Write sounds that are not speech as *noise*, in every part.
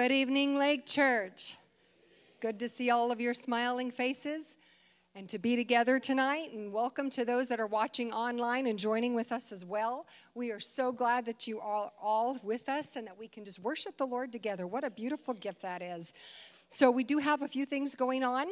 Good evening, Lake Church. Good to see all of your smiling faces and to be together tonight. And welcome to those that are watching online and joining with us as well. We are so glad that you are all with us and that we can just worship the Lord together. What a beautiful gift that is. So, we do have a few things going on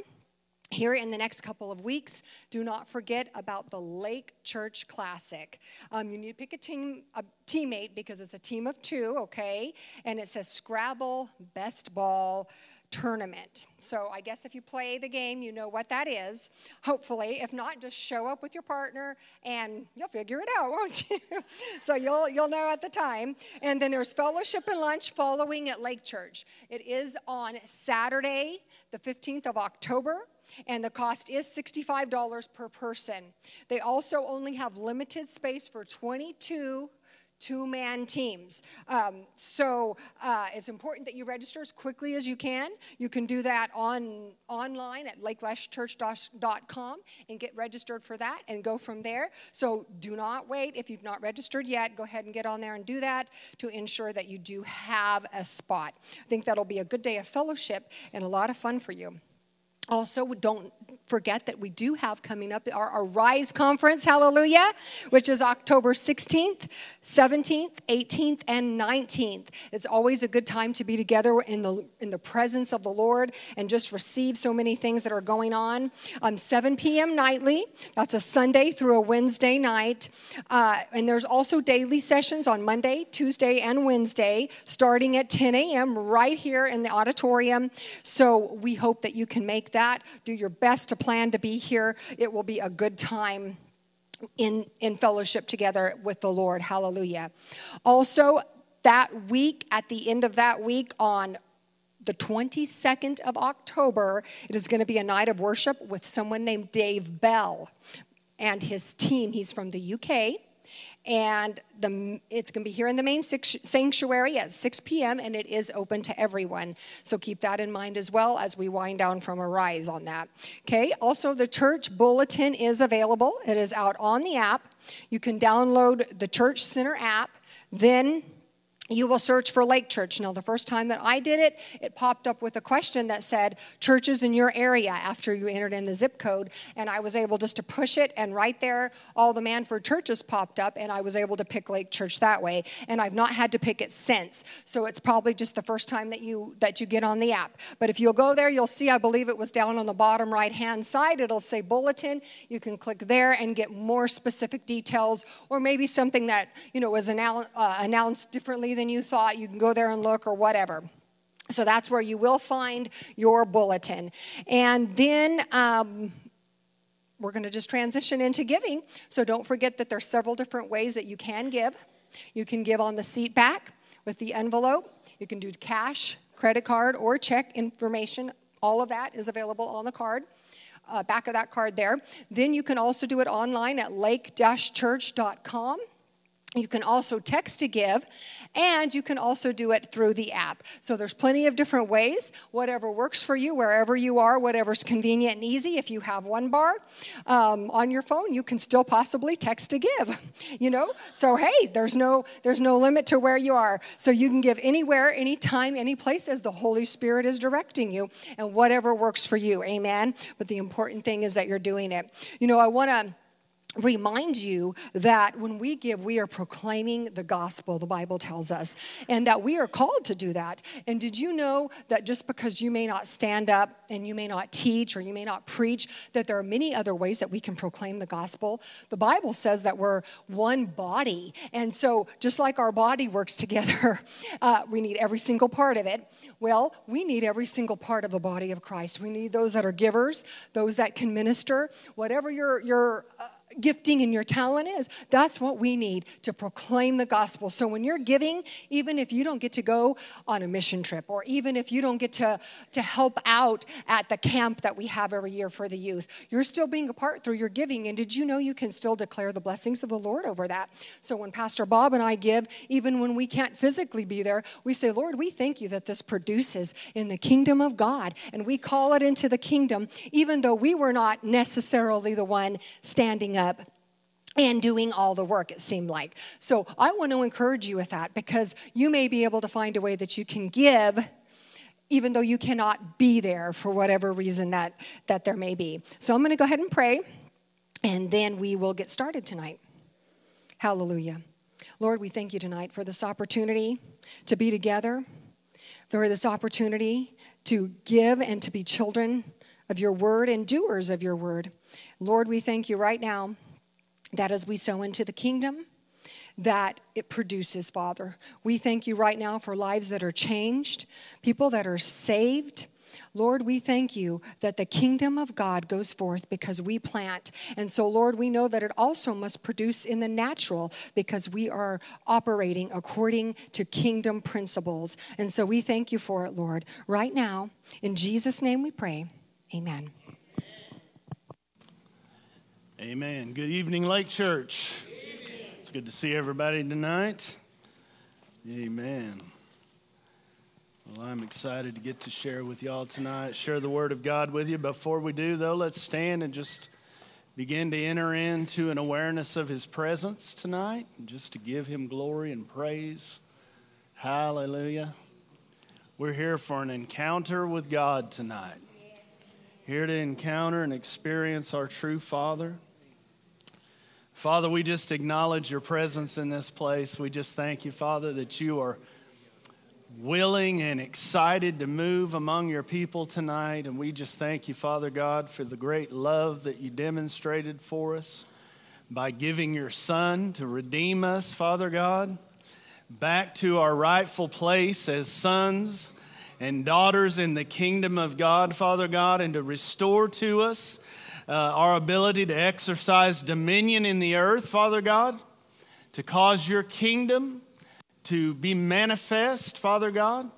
here in the next couple of weeks, do not forget about the Lake Church Classic. Um, you need to pick a team, a teammate because it's a team of two, okay? And it says Scramble Best Ball Tournament. So I guess if you play the game, you know what that is. Hopefully, if not, just show up with your partner and you'll figure it out, *laughs* won't you? so you'll you'll know at the time. And then there's fellowship and lunch following at Lake Church. It is on Saturday, the 15th of October and the cost is $65 per person. They also only have limited space for 22 two man teams. Um, so uh, it's important that you register as quickly as you can. You can do that on online at lake-church.com and get registered for that and go from there. So do not wait. If you've not registered yet, go ahead and get on there and do that to ensure that you do have a spot. I think that'll be a good day of fellowship and a lot of fun for you. Also, don't forget that we do have coming up our, our, Rise conference, hallelujah, which is October 16th, 17th, 18th, and 19th. It's always a good time to be together in the, in the presence of the Lord and just receive so many things that are going on. Um, 7 p.m. nightly, that's a Sunday through a Wednesday night. Uh, and there's also daily sessions on Monday, Tuesday, and Wednesday, starting at 10 a.m. right here in the auditorium. So we hope that you can make that. Do your best to plan to be here. It will be a good time in, in fellowship together with the Lord. Hallelujah. Also, that week, at the end of that week, on the 22nd of October, it is going to be a night of worship with someone named Dave Bell and his team. He's from the UK and the, it's going to be here in the main sanctuary at 6 p.m. and it is open to everyone. So keep that in mind as well as we wind down from Arise on that. Okay. Also, the church bulletin is available. It is out on the app. You can download the Church Center app. Then you will search for Lake Church. Now, the first time that I did it, it popped up with a question that said churches in your area after you entered in the zip code. And I was able just to push it, and right there, all the Manford churches popped up, and I was able to pick Lake Church that way. And I've not had to pick it since. So it's probably just the first time that you that you get on the app. But if you'll go there, you'll see, I believe it was down on the bottom right hand side. It'll say bulletin. You can click there and get more specific details, or maybe something that you know was annou- uh, announced differently than you thought. You can go there and look or whatever. So that's where you will find your bulletin. And then um, we're going to just transition into giving. So don't forget that there's several different ways that you can give. You can give on the seat back with the envelope. You can do cash, credit card, or check information. All of that is available on the card. Uh, back of that card there. Then you can also do it online at lake-church.com. You can also text to give, and you can also do it through the app. So there's plenty of different ways. Whatever works for you, wherever you are, whatever's convenient and easy. If you have one bar um, on your phone, you can still possibly text to give. *laughs* You know, so hey, there's no there's no limit to where you are. So you can give anywhere, anytime, any place as the Holy Spirit is directing you, and whatever works for you. Amen. But the important thing is that you're doing it. You know, I want to remind you that when we give, we are proclaiming the gospel, the Bible tells us, and that we are called to do that. And did you know that just because you may not stand up and you may not teach or you may not preach, that there are many other ways that we can proclaim the gospel? The Bible says that we're one body. And so, just like our body works together, *laughs* uh, we need every single part of it. Well, we need every single part of the body of Christ. We need those that are givers, those that can minister, whatever your, your, uh, gifting and your talent is. That's what we need to proclaim the gospel. So when you're giving, even if you don't get to go on a mission trip, or even if you don't get to, to help out at the camp that we have every year for the youth, you're still being a part through your giving. And did you know you can still declare the blessings of the Lord over that? So when Pastor Bob and I give, even when we can't physically be there, we say, Lord, we thank you that this produces in the kingdom of God. And we call it into the kingdom, even though we were not necessarily the one standing up and doing all the work, it seemed like. So I want to encourage you with that because you may be able to find a way that you can give even though you cannot be there for whatever reason that, that there may be. So I'm going to go ahead and pray, and then we will get started tonight. Hallelujah. Lord, we thank you tonight for this opportunity to be together, for this opportunity to give and to be children of your word and doers of your word. Lord, we thank you right now that as we sow into the kingdom, that it produces, Father. We thank you right now for lives that are changed, people that are saved. Lord, we thank you that the kingdom of God goes forth because we plant. And so, Lord, we know that it also must produce in the natural because we are operating according to kingdom principles. And so we thank you for it, Lord. Right now, in Jesus' name we pray. Amen. Amen. Good evening, Lake Church. It's good to see everybody tonight. Amen. Well, I'm excited to get to share with y'all tonight, share the Word of God with you. Before we do, though, let's stand and just begin to enter into an awareness of His presence tonight, just to give Him glory and praise. Hallelujah. We're here for an encounter with God tonight. Here to encounter and experience our true Father. Father, we just acknowledge your presence in this place. We just thank you, Father, that you are willing and excited to move among your people tonight. And we just thank you, Father God, for the great love that you demonstrated for us by giving your Son to redeem us, Father God, back to our rightful place as sons and daughters in the kingdom of God, Father God, and to restore to us uh, our ability to exercise dominion in the earth, Father God, to cause your kingdom to be manifest, Father God,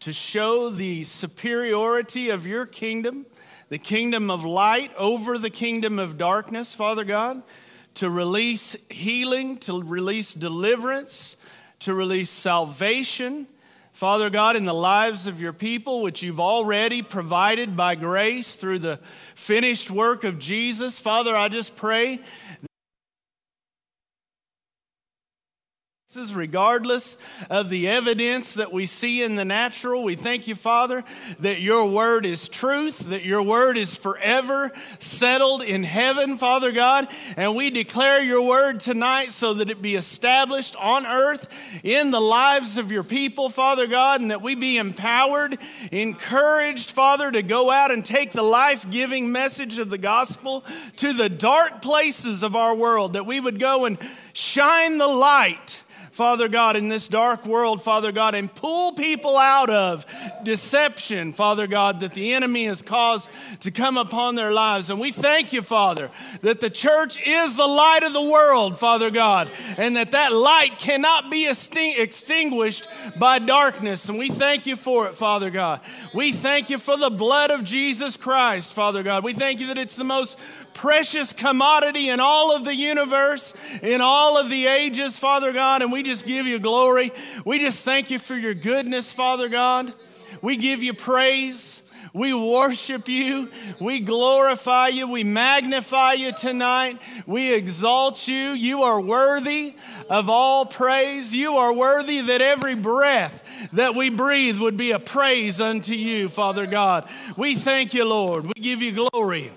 to show the superiority of your kingdom, the kingdom of light over the kingdom of darkness, Father God, to release healing, to release deliverance, to release salvation Father God, in the lives of your people, which you've already provided by grace through the finished work of Jesus, Father, I just pray Regardless of the evidence that we see in the natural, we thank you, Father, that your word is truth, that your word is forever settled in heaven, Father God. And we declare your word tonight so that it be established on earth in the lives of your people, Father God, and that we be empowered, encouraged, Father, to go out and take the life giving message of the gospel to the dark places of our world, that we would go and shine the light Father God, in this dark world, Father God, and pull people out of deception, Father God, that the enemy has caused to come upon their lives. And we thank you, Father, that the church is the light of the world, Father God, and that that light cannot be extinguished by darkness. And we thank you for it, Father God. We thank you for the blood of Jesus Christ, Father God. We thank you that it's the most precious commodity in all of the universe, in all of the ages, Father God, and we just give you glory. We just thank you for your goodness, Father God. We give you praise. We worship you. We glorify you. We magnify you tonight. We exalt you. You are worthy of all praise. You are worthy that every breath that we breathe would be a praise unto you, Father God. We thank you, Lord. We give you glory.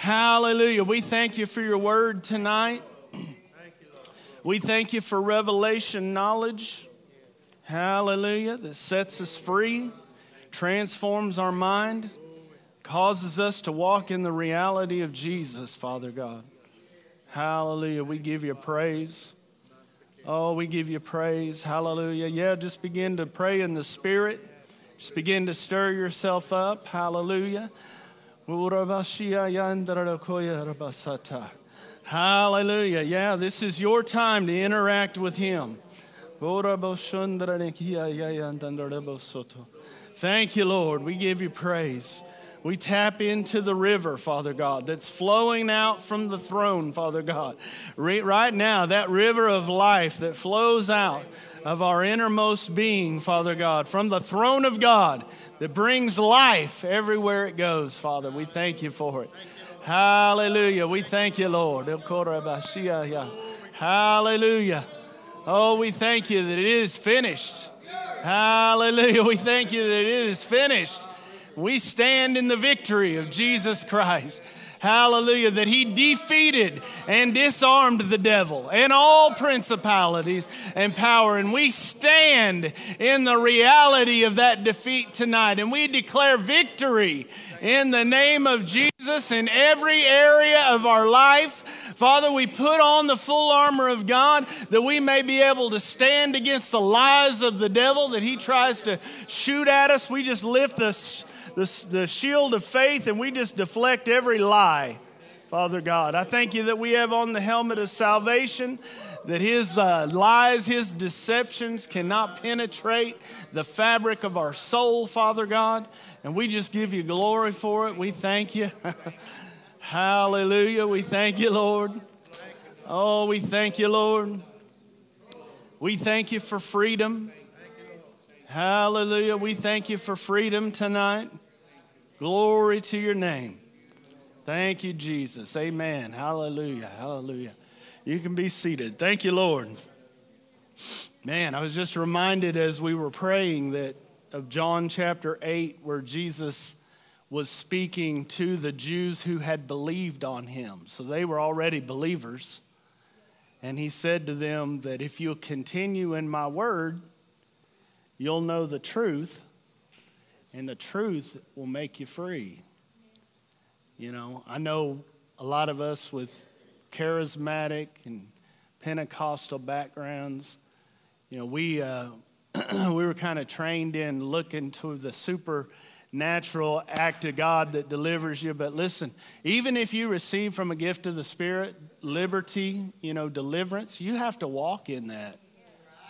Hallelujah. We thank you for your word tonight. We thank you for revelation knowledge. Hallelujah. That sets us free, transforms our mind, causes us to walk in the reality of Jesus, Father God. Hallelujah. We give you praise. Oh, we give you praise. Hallelujah. Yeah, just begin to pray in the Spirit. Just begin to stir yourself up. Hallelujah. Hallelujah. Yeah, this is your time to interact with Him. Thank you, Lord. We give you praise. We tap into the river, Father God, that's flowing out from the throne, Father God. Right now, that river of life that flows out of our innermost being, Father God, from the throne of God that brings life everywhere it goes, Father. We thank you for it. Hallelujah. We thank you, Lord. Hallelujah. Oh, we thank you that it is finished. Hallelujah. We thank you that it is finished. We stand in the victory of Jesus Christ. Hallelujah. That he defeated and disarmed the devil and all principalities and power. And we stand in the reality of that defeat tonight. And we declare victory in the name of Jesus in every area of our life. Father, we put on the full armor of God that we may be able to stand against the lies of the devil that he tries to shoot at us. We just lift the the, the shield of faith and we just deflect every lie, Father God. I thank you that we have on the helmet of salvation, that his uh, lies, his deceptions cannot penetrate the fabric of our soul, Father God. And we just give you glory for it. We thank you. *laughs* Hallelujah. We thank you, Lord. Oh, we thank you, Lord. We thank you for freedom. Hallelujah. We thank you for freedom tonight. Glory to your name. Thank you, Jesus. Amen. Hallelujah. Hallelujah. You can be seated. Thank you, Lord. Man, I was just reminded as we were praying that of John chapter 8, where Jesus was speaking to the Jews who had believed on him. So they were already believers. And he said to them that if you'll continue in my word, You'll know the truth, and the truth will make you free. You know, I know a lot of us with charismatic and Pentecostal backgrounds, you know, we, uh, *clears throat* we were kind of trained in looking to the supernatural act of God that delivers you. But listen, even if you receive from a gift of the Spirit liberty, you know, deliverance, you have to walk in that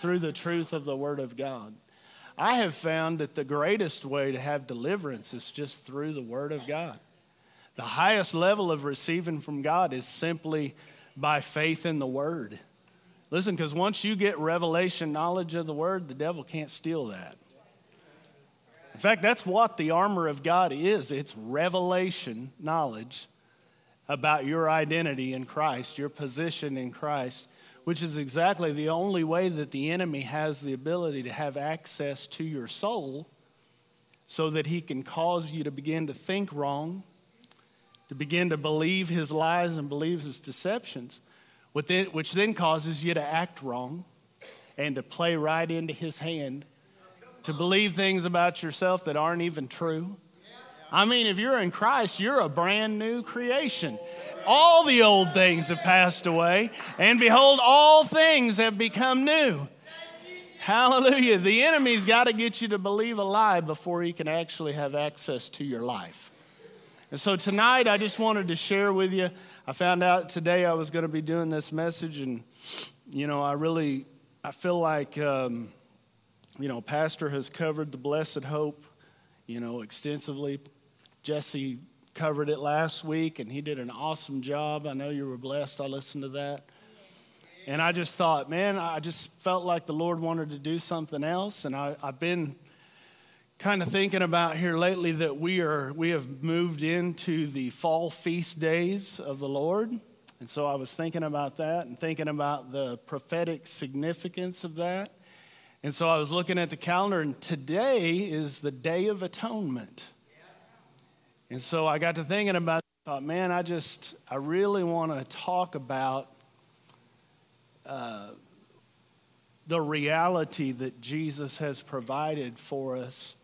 through the truth of the Word of God. I have found that the greatest way to have deliverance is just through the Word of God. The highest level of receiving from God is simply by faith in the Word. Listen, because once you get revelation knowledge of the Word, the devil can't steal that. In fact, that's what the armor of God is it's revelation knowledge about your identity in Christ, your position in Christ which is exactly the only way that the enemy has the ability to have access to your soul so that he can cause you to begin to think wrong, to begin to believe his lies and believe his deceptions, which then causes you to act wrong and to play right into his hand, to believe things about yourself that aren't even true I mean, if you're in Christ, you're a brand new creation. All the old things have passed away, and behold, all things have become new. Hallelujah. The enemy's got to get you to believe a lie before he can actually have access to your life. And so tonight, I just wanted to share with you. I found out today I was going to be doing this message, and, you know, I really, I feel like, um, you know, Pastor has covered the blessed hope, you know, extensively Jesse covered it last week, and he did an awesome job. I know you were blessed. I listened to that. And I just thought, man, I just felt like the Lord wanted to do something else. And I, have been kind of thinking about here lately that we are we have moved into the fall feast days of the Lord. And so I was thinking about that and thinking about the prophetic significance of that. And so I was looking at the calendar, and today is the Day of Atonement. And so I got to thinking about it, thought, man, I just, I really want to talk about uh, the reality that Jesus has provided for us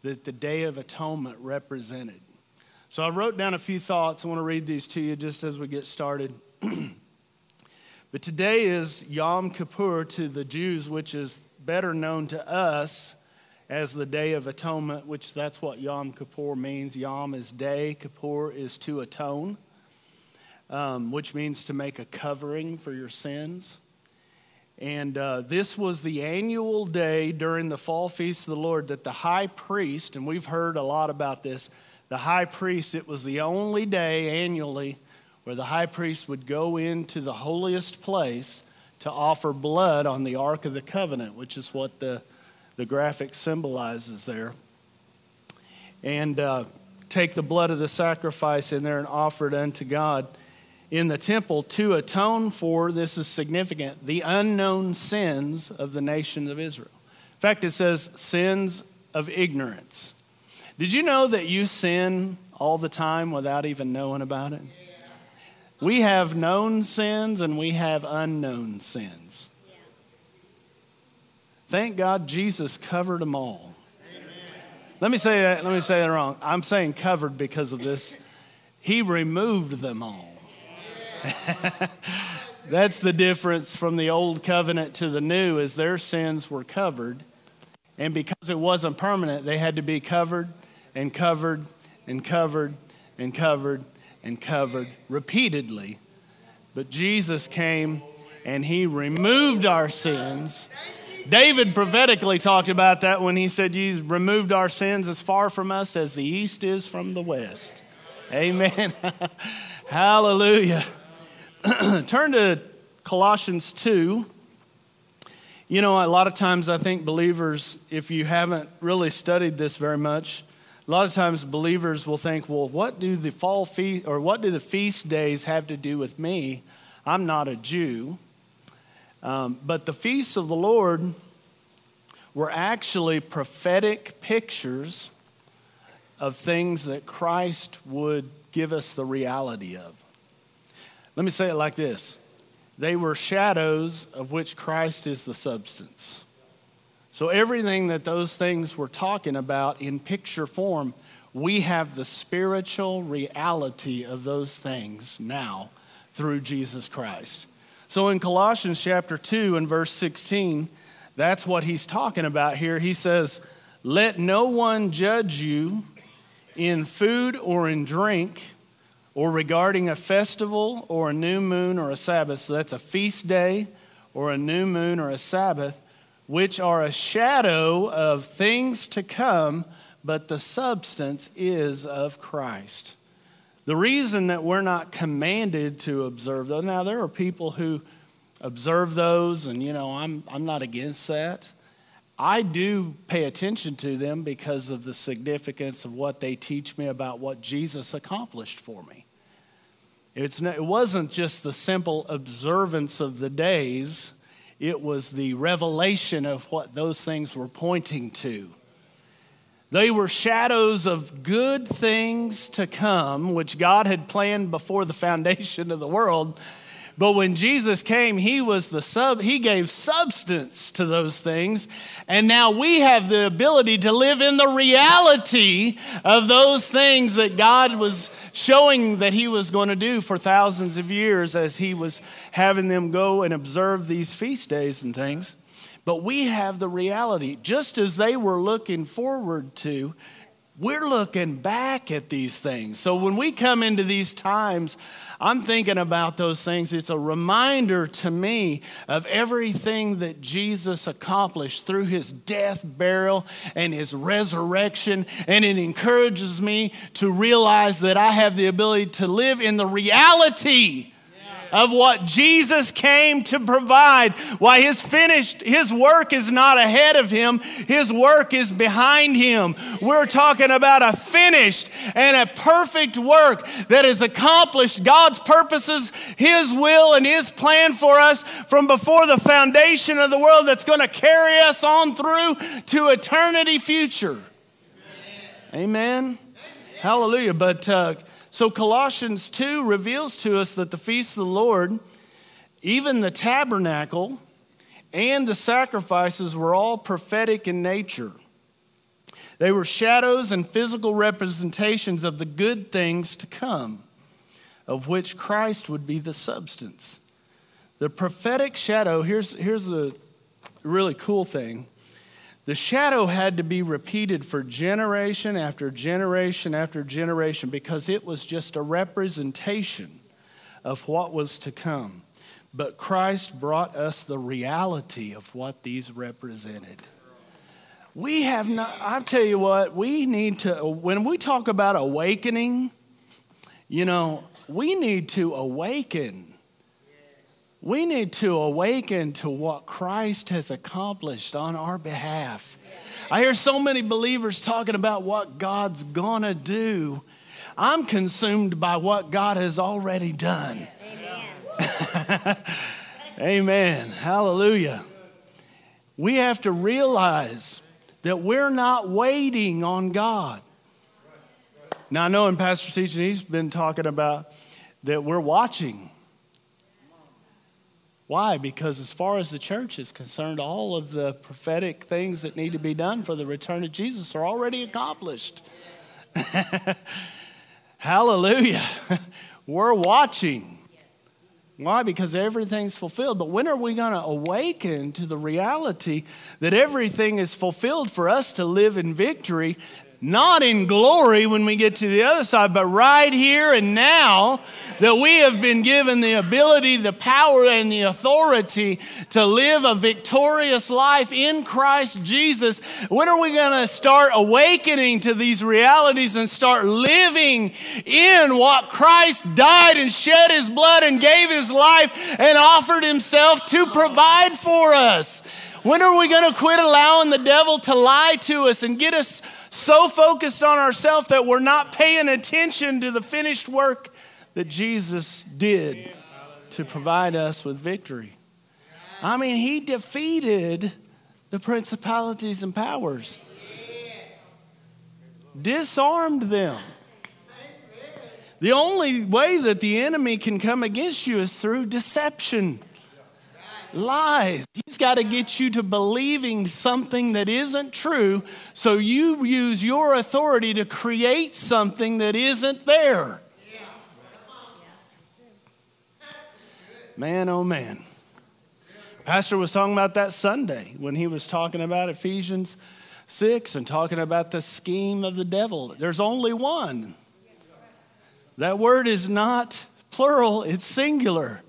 that the Day of Atonement represented. So I wrote down a few thoughts. I want to read these to you just as we get started. *clears throat* but today is Yom Kippur to the Jews, which is better known to us as the Day of Atonement, which that's what Yom Kippur means. Yom is day, Kippur is to atone, um, which means to make a covering for your sins. And uh, this was the annual day during the fall feast of the Lord that the high priest, and we've heard a lot about this, the high priest, it was the only day annually where the high priest would go into the holiest place to offer blood on the Ark of the Covenant, which is what the the graphic symbolizes there. And uh, take the blood of the sacrifice in there and offer it unto God in the temple to atone for, this is significant, the unknown sins of the nation of Israel. In fact, it says sins of ignorance. Did you know that you sin all the time without even knowing about it? We have known sins and we have unknown sins. Thank God Jesus covered them all. Let me say that, let me say that wrong. I'm saying covered because of this. He removed them all. *laughs* That's the difference from the old covenant to the new is their sins were covered. And because it wasn't permanent, they had to be covered and covered and covered and covered and covered repeatedly. But Jesus came and he removed our sins. David prophetically talked about that when he said, You removed our sins as far from us as the east is from the west. Amen. *laughs* Hallelujah. *clears throat* Turn to Colossians 2. You know, a lot of times I think believers, if you haven't really studied this very much, a lot of times believers will think, well, what do the fall feast or what do the feast days have to do with me? I'm not a Jew. Um, but the feasts of the Lord were actually prophetic pictures of things that Christ would give us the reality of. Let me say it like this they were shadows of which Christ is the substance. So, everything that those things were talking about in picture form, we have the spiritual reality of those things now through Jesus Christ. So in Colossians chapter 2 and verse 16, that's what he's talking about here. He says, Let no one judge you in food or in drink or regarding a festival or a new moon or a Sabbath. So that's a feast day or a new moon or a Sabbath, which are a shadow of things to come, but the substance is of Christ. The reason that we're not commanded to observe those, now there are people who observe those, and you know, I'm, I'm not against that. I do pay attention to them because of the significance of what they teach me about what Jesus accomplished for me. It's it wasn't just the simple observance of the days, it was the revelation of what those things were pointing to. They were shadows of good things to come, which God had planned before the foundation of the world. But when Jesus came, he was the sub he gave substance to those things. And now we have the ability to live in the reality of those things that God was showing that he was going to do for thousands of years as he was having them go and observe these feast days and things. But we have the reality, just as they were looking forward to, we're looking back at these things. So when we come into these times, I'm thinking about those things. It's a reminder to me of everything that Jesus accomplished through his death, burial, and his resurrection. And it encourages me to realize that I have the ability to live in the reality of what Jesus came to provide. Why his finished, his work is not ahead of him, his work is behind him. We're talking about a finished and a perfect work that has accomplished God's purposes, his will, and his plan for us from before the foundation of the world that's going to carry us on through to eternity future. Amen. Amen. Hallelujah. But uh, so Colossians 2 reveals to us that the feast of the Lord, even the tabernacle, and the sacrifices were all prophetic in nature. They were shadows and physical representations of the good things to come, of which Christ would be the substance. The prophetic shadow, here's, here's a really cool thing. The shadow had to be repeated for generation after generation after generation because it was just a representation of what was to come. But Christ brought us the reality of what these represented. We have not, I tell you what, we need to, when we talk about awakening, you know, we need to awaken we need to awaken to what Christ has accomplished on our behalf. I hear so many believers talking about what God's gonna do. I'm consumed by what God has already done. Amen. *laughs* Amen. Hallelujah. We have to realize that we're not waiting on God. Now, I know in Pastor Teaching, he's been talking about that we're watching. Why? Because as far as the church is concerned, all of the prophetic things that need to be done for the return of Jesus are already accomplished. *laughs* Hallelujah. *laughs* We're watching. Why? Because everything's fulfilled. But when are we going to awaken to the reality that everything is fulfilled for us to live in victory not in glory when we get to the other side, but right here and now that we have been given the ability, the power, and the authority to live a victorious life in Christ Jesus. When are we going to start awakening to these realities and start living in what Christ died and shed his blood and gave his life and offered himself to provide for us? When are we going to quit allowing the devil to lie to us and get us so focused on ourselves that we're not paying attention to the finished work that Jesus did to provide us with victory. I mean, he defeated the principalities and powers, disarmed them. The only way that the enemy can come against you is through deception lies. He's got to get you to believing something that isn't true, so you use your authority to create something that isn't there. Man, oh man. Pastor was talking about that Sunday when he was talking about Ephesians 6 and talking about the scheme of the devil. There's only one. That word is not plural, it's singular.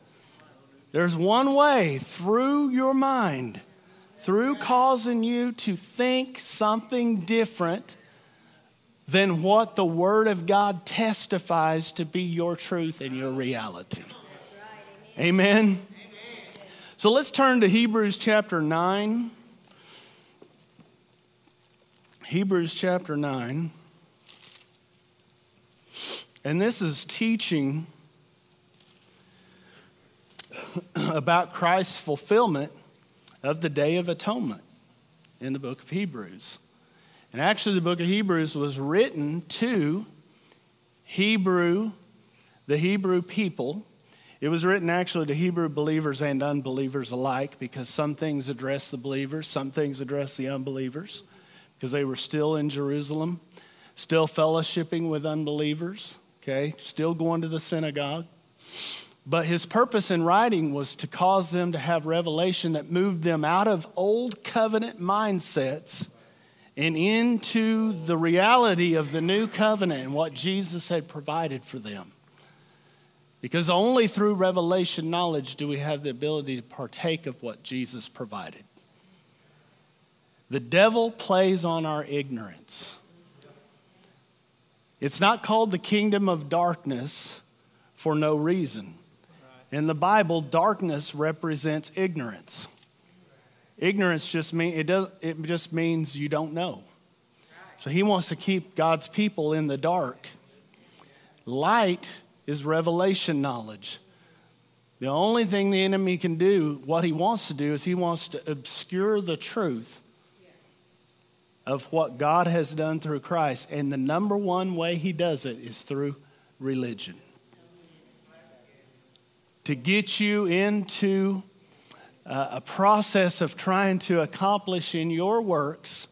There's one way through your mind, through causing you to think something different than what the Word of God testifies to be your truth and your reality. Amen. So let's turn to Hebrews chapter 9. Hebrews chapter 9. And this is teaching *coughs* about Christ's fulfillment of the Day of Atonement in the book of Hebrews. And actually, the book of Hebrews was written to Hebrew, the Hebrew people. It was written actually to Hebrew believers and unbelievers alike because some things address the believers, some things address the unbelievers because they were still in Jerusalem, still fellowshipping with unbelievers, okay, still going to the synagogue. But his purpose in writing was to cause them to have revelation that moved them out of old covenant mindsets and into the reality of the new covenant and what Jesus had provided for them. Because only through revelation knowledge do we have the ability to partake of what Jesus provided. The devil plays on our ignorance. It's not called the kingdom of darkness for no reason. In the Bible, darkness represents ignorance. Ignorance just mean it does it just means you don't know. So he wants to keep God's people in the dark. Light is revelation knowledge. The only thing the enemy can do, what he wants to do, is he wants to obscure the truth of what God has done through Christ. And the number one way he does it is through religion to get you into uh, a process of trying to accomplish in your works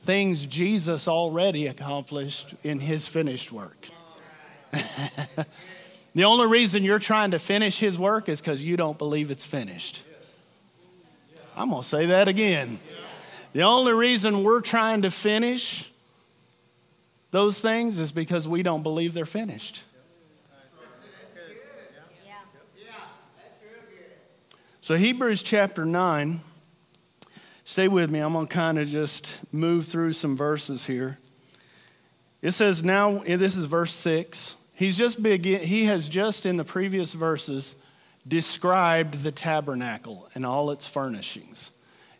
things Jesus already accomplished in his finished work. *laughs* the only reason you're trying to finish his work is because you don't believe it's finished. I'm going to say that again. The only reason we're trying to finish those things is because we don't believe they're finished. So, Hebrews chapter 9, stay with me. I'm going to kind of just move through some verses here. It says, now, this is verse 6. He's just begin, he has just in the previous verses described the tabernacle and all its furnishings.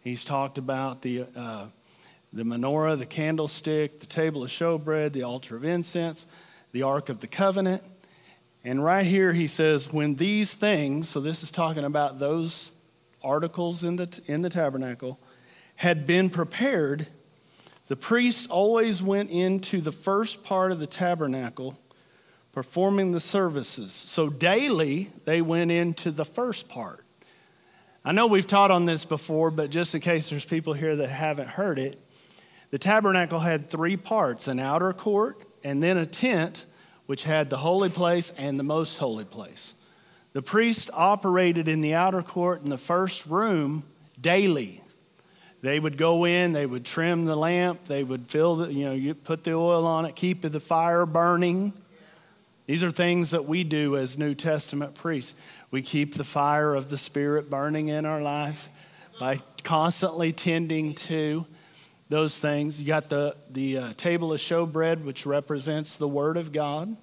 He's talked about the, uh, the menorah, the candlestick, the table of showbread, the altar of incense, the ark of the covenant. And right here he says, when these things, so this is talking about those articles in the, in the tabernacle, had been prepared, the priests always went into the first part of the tabernacle performing the services. So daily, they went into the first part. I know we've taught on this before, but just in case there's people here that haven't heard it, the tabernacle had three parts an outer court, and then a tent, which had the holy place and the most holy place. The priest operated in the outer court in the first room daily. They would go in, they would trim the lamp, they would fill the, you know, you put the oil on it, keep the fire burning. These are things that we do as New Testament priests. We keep the fire of the Spirit burning in our life by constantly tending to those things. You got the, the uh, table of showbread, which represents the Word of God.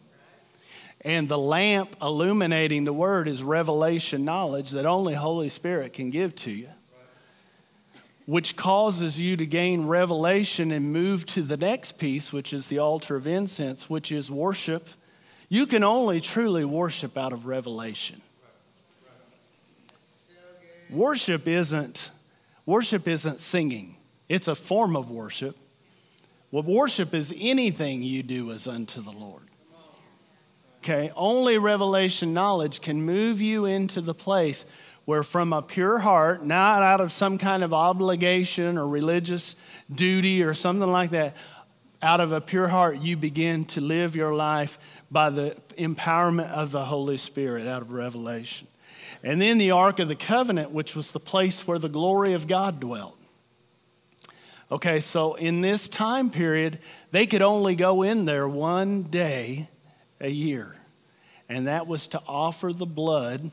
And the lamp illuminating the Word is revelation knowledge that only Holy Spirit can give to you, which causes you to gain revelation and move to the next piece, which is the altar of incense, which is worship you can only truly worship out of revelation. Worship isn't worship isn't singing. It's a form of worship. Well, worship is anything you do as unto the Lord. Okay, only revelation knowledge can move you into the place where, from a pure heart, not out of some kind of obligation or religious duty or something like that, out of a pure heart, you begin to live your life by the empowerment of the Holy Spirit out of Revelation. And then the Ark of the Covenant, which was the place where the glory of God dwelt. Okay, so in this time period, they could only go in there one day a year, and that was to offer the blood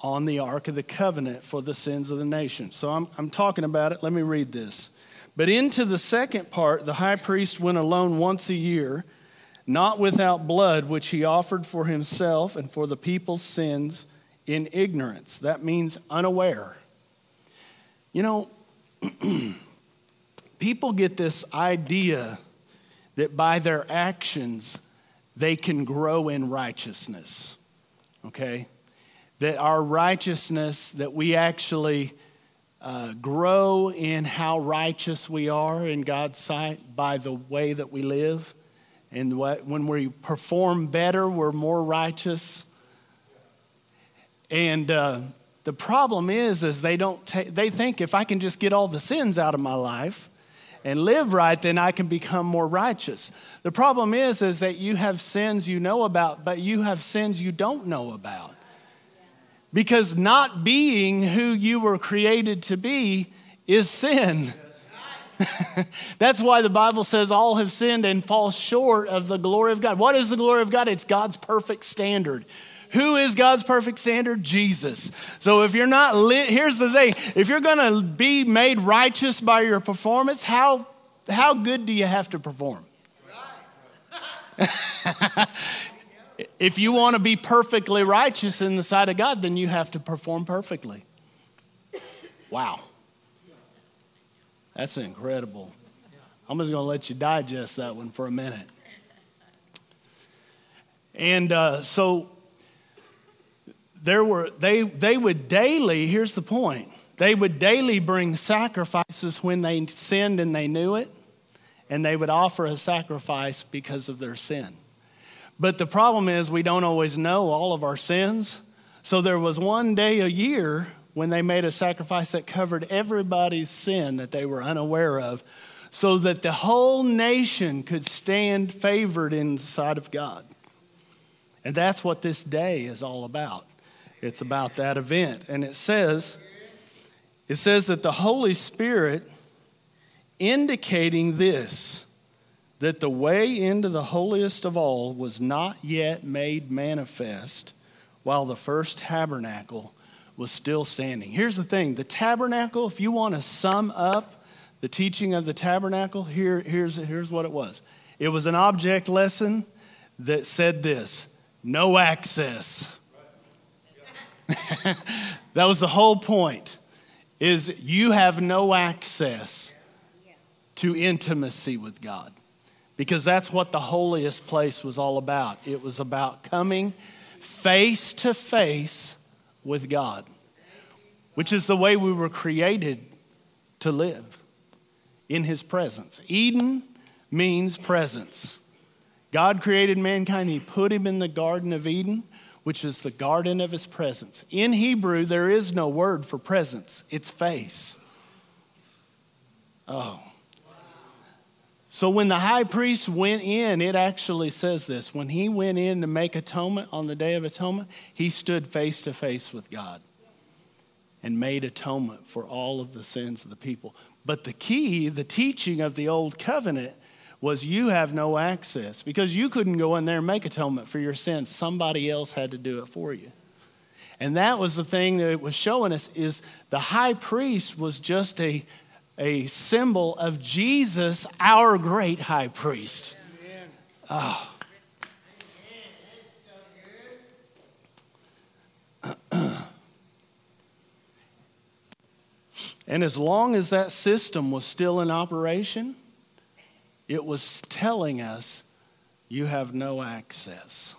on the Ark of the Covenant for the sins of the nation. So I'm, I'm talking about it. Let me read this. But into the second part, the high priest went alone once a year not without blood, which he offered for himself and for the people's sins in ignorance. That means unaware. You know, *clears throat* people get this idea that by their actions they can grow in righteousness, okay? That our righteousness, that we actually uh, grow in how righteous we are in God's sight by the way that we live. And what, when we perform better, we're more righteous. And uh, the problem is, is they don't. Ta- they think if I can just get all the sins out of my life and live right, then I can become more righteous. The problem is, is that you have sins you know about, but you have sins you don't know about. Because not being who you were created to be is sin. *laughs* That's why the Bible says all have sinned and fall short of the glory of God. What is the glory of God? It's God's perfect standard. Who is God's perfect standard? Jesus. So if you're not lit, here's the thing if you're going to be made righteous by your performance, how, how good do you have to perform? *laughs* if you want to be perfectly righteous in the sight of God, then you have to perform perfectly. Wow. That's incredible. I'm just going to let you digest that one for a minute. And uh, so there were they they would daily. Here's the point: they would daily bring sacrifices when they sinned and they knew it, and they would offer a sacrifice because of their sin. But the problem is we don't always know all of our sins. So there was one day a year when they made a sacrifice that covered everybody's sin that they were unaware of, so that the whole nation could stand favored in the sight of God. And that's what this day is all about. It's about that event. And it says, it says that the Holy Spirit indicating this that the way into the holiest of all was not yet made manifest while the first tabernacle was still standing. Here's the thing the tabernacle, if you want to sum up the teaching of the tabernacle, here, here's, here's what it was it was an object lesson that said this no access. *laughs* that was the whole point is you have no access to intimacy with God because that's what the holiest place was all about it was about coming face to face with God, which is the way we were created to live in his presence. Eden means presence. God created mankind, he put him in the Garden of Eden, which is the garden of his presence. In Hebrew, there is no word for presence, it's face. Oh. So when the high priest went in, it actually says this. When he went in to make atonement on the Day of Atonement, he stood face to face with God and made atonement for all of the sins of the people. But the key, the teaching of the old covenant, was you have no access because you couldn't go in there and make atonement for your sins. Somebody else had to do it for you. And that was the thing that it was showing us is the high priest was just a a symbol of Jesus, our great high priest. Oh. *clears throat* and as long as that system was still in operation, it was telling us you have no access.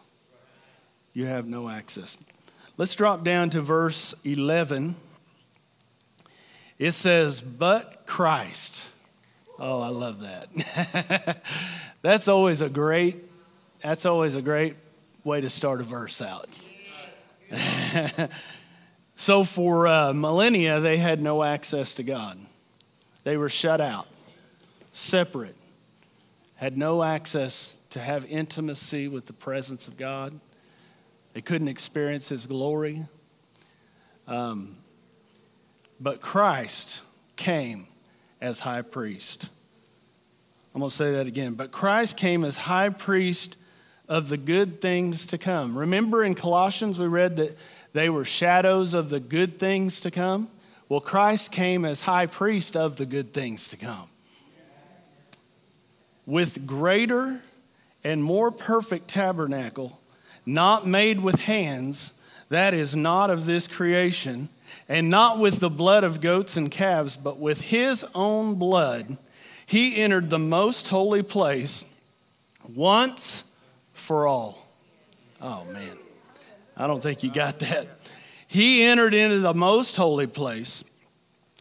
You have no access. Let's drop down to verse 11. It says, but Christ. Oh, I love that. *laughs* that's always a great, that's always a great way to start a verse out. *laughs* so for uh, millennia, they had no access to God. They were shut out, separate, had no access to have intimacy with the presence of God. They couldn't experience His glory. Um, but Christ came as high priest. I'm going to say that again. But Christ came as high priest of the good things to come. Remember in Colossians, we read that they were shadows of the good things to come? Well, Christ came as high priest of the good things to come. With greater and more perfect tabernacle, not made with hands, that is not of this creation and not with the blood of goats and calves, but with his own blood, he entered the most holy place once for all. Oh, man. I don't think you got that. He entered into the most holy place,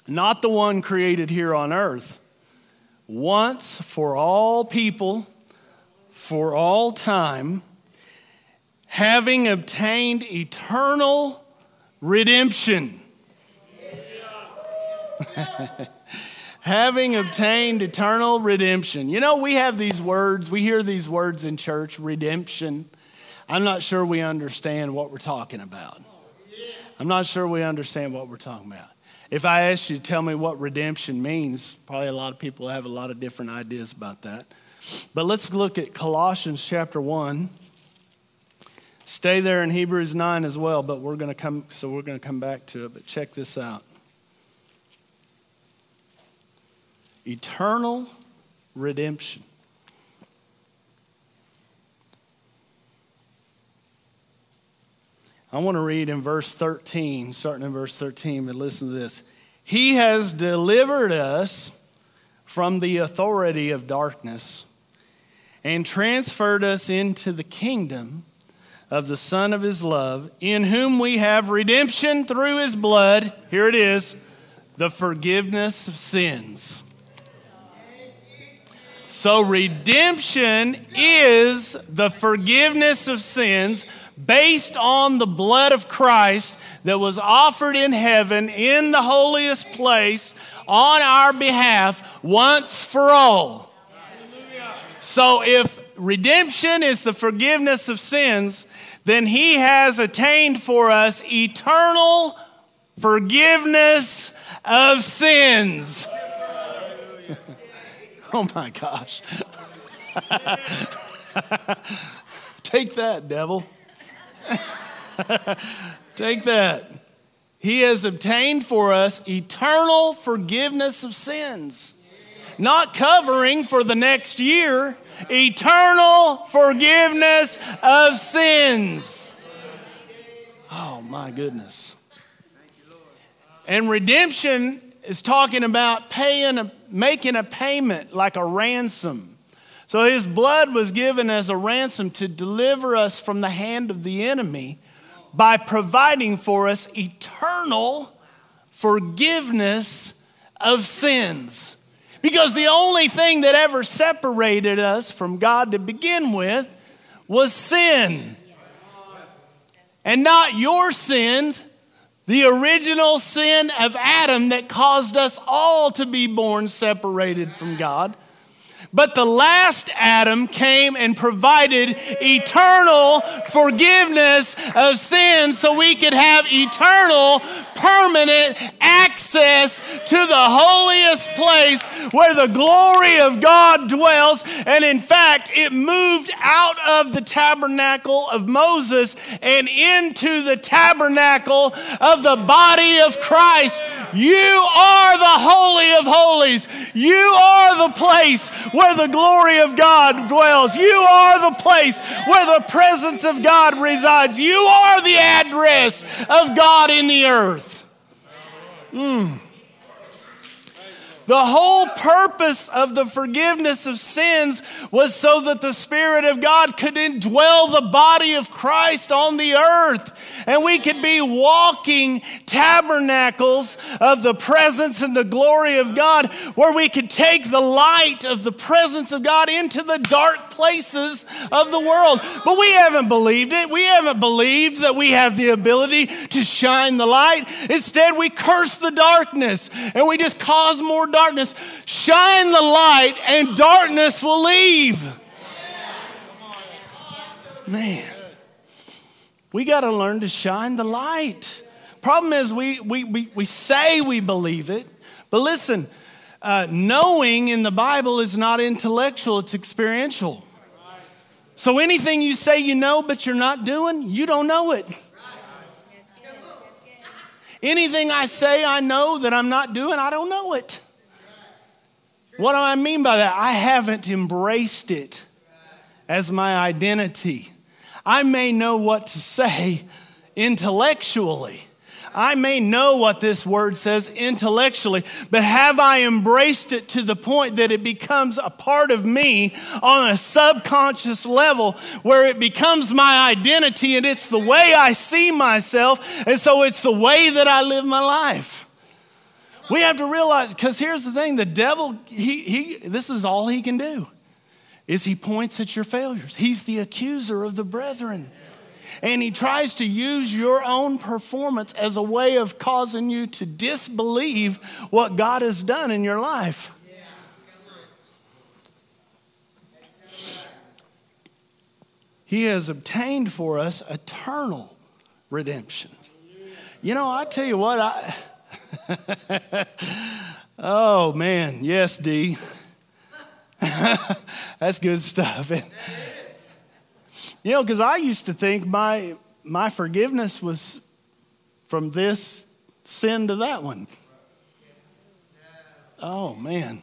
not the one created here on earth, once for all people, for all time, having obtained eternal redemption *laughs* Having obtained eternal redemption. You know, we have these words, we hear these words in church redemption. I'm not sure we understand what we're talking about. I'm not sure we understand what we're talking about. If I asked you to tell me what redemption means, probably a lot of people have a lot of different ideas about that. But let's look at Colossians chapter 1. Stay there in Hebrews 9 as well, but we're going to come so we're going to come back to it, but check this out. eternal redemption. I want to read in verse 13, starting in verse 13, but listen to this. He has delivered us from the authority of darkness and transferred us into the kingdom of the Son of His love, in whom we have redemption through His blood. Here it is the forgiveness of sins. So, redemption is the forgiveness of sins based on the blood of Christ that was offered in heaven in the holiest place on our behalf once for all. So, if redemption is the forgiveness of sins, then He has attained for us eternal forgiveness of sins. *laughs* Oh my gosh. *laughs* Take that, devil. *laughs* Take that. He has obtained for us eternal forgiveness of sins. Not covering for the next year, eternal forgiveness of sins. Oh my goodness. And redemption is talking about paying making a payment like a ransom. So his blood was given as a ransom to deliver us from the hand of the enemy by providing for us eternal forgiveness of sins. Because the only thing that ever separated us from God to begin with was sin. And not your sins, the original sin of Adam that caused us all to be born separated from God. But the last Adam came and provided eternal forgiveness of sin so we could have eternal, permanent access to the holiest place where the glory of God dwells. And in fact, it moved out of the tabernacle of Moses and into the tabernacle of the body of Christ. You are the Holy of Holies. You are the place where the glory of God dwells. You are the place where the presence of God resides. You are the address of God in the earth. Mm. The whole purpose of the forgiveness of sins was so that the Spirit of God could indwell the body of Christ on the earth. And we could be walking tabernacles of the presence and the glory of God, where we could take the light of the presence of God into the dark places of the world. But we haven't believed it. We haven't believed that we have the ability to shine the light. Instead, we curse the darkness and we just cause more darkness. Shine the light, and darkness will leave. Man, we got to learn to shine the light. Problem is, we, we, we, we say we believe it, but listen, uh, knowing in the Bible is not intellectual, it's experiential. So anything you say you know but you're not doing, you don't know it. Anything I say I know that I'm not doing, I don't know it. What do I mean by that? I haven't embraced it as my identity. I may know what to say intellectually. I may know what this word says intellectually, but have I embraced it to the point that it becomes a part of me on a subconscious level where it becomes my identity and it's the way I see myself, and so it's the way that I live my life? We have to realize, because here's the thing the devil, he, he, this is all he can do, is he points at your failures. He's the accuser of the brethren. And he tries to use your own performance as a way of causing you to disbelieve what God has done in your life. He has obtained for us eternal redemption. You know, I tell you what, I *laughs* oh man, yes, D. *laughs* That's good stuff. *laughs* you know, because I used to think my my forgiveness was from this sin to that one. Oh man.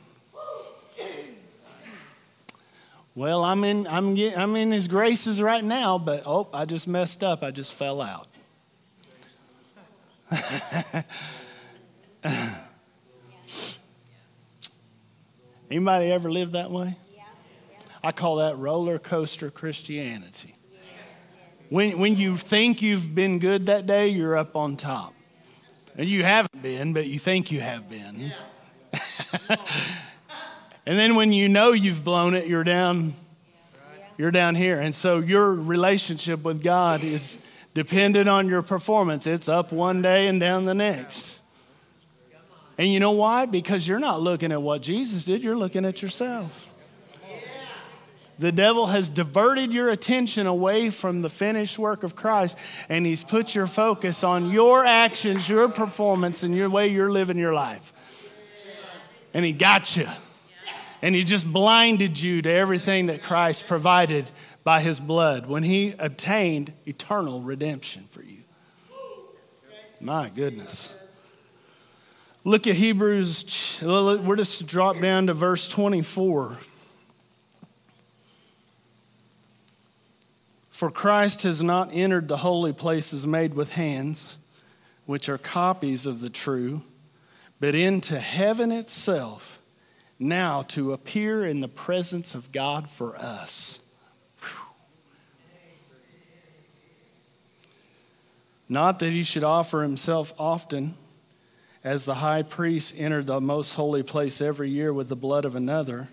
Well, I'm in I'm I'm in his graces right now, but oh, I just messed up. I just fell out. *laughs* Anybody ever lived that way? I call that roller coaster Christianity. When, when you think you've been good that day, you're up on top. And you haven't been, but you think you have been. *laughs* and then when you know you've blown it, you're down you're down here. And so your relationship with God is dependent on your performance. It's up one day and down the next. And you know why? Because you're not looking at what Jesus did, you're looking at yourself. The devil has diverted your attention away from the finished work of Christ, and he's put your focus on your actions, your performance, and your way you're living your life. And he got you. And he just blinded you to everything that Christ provided by his blood when he obtained eternal redemption for you. My goodness. Look at Hebrews, we're just drop down to verse 24. For Christ has not entered the holy places made with hands, which are copies of the true, but into heaven itself, now to appear in the presence of God for us. Not that he should offer himself often as the high priest entered the most holy place every year with the blood of another,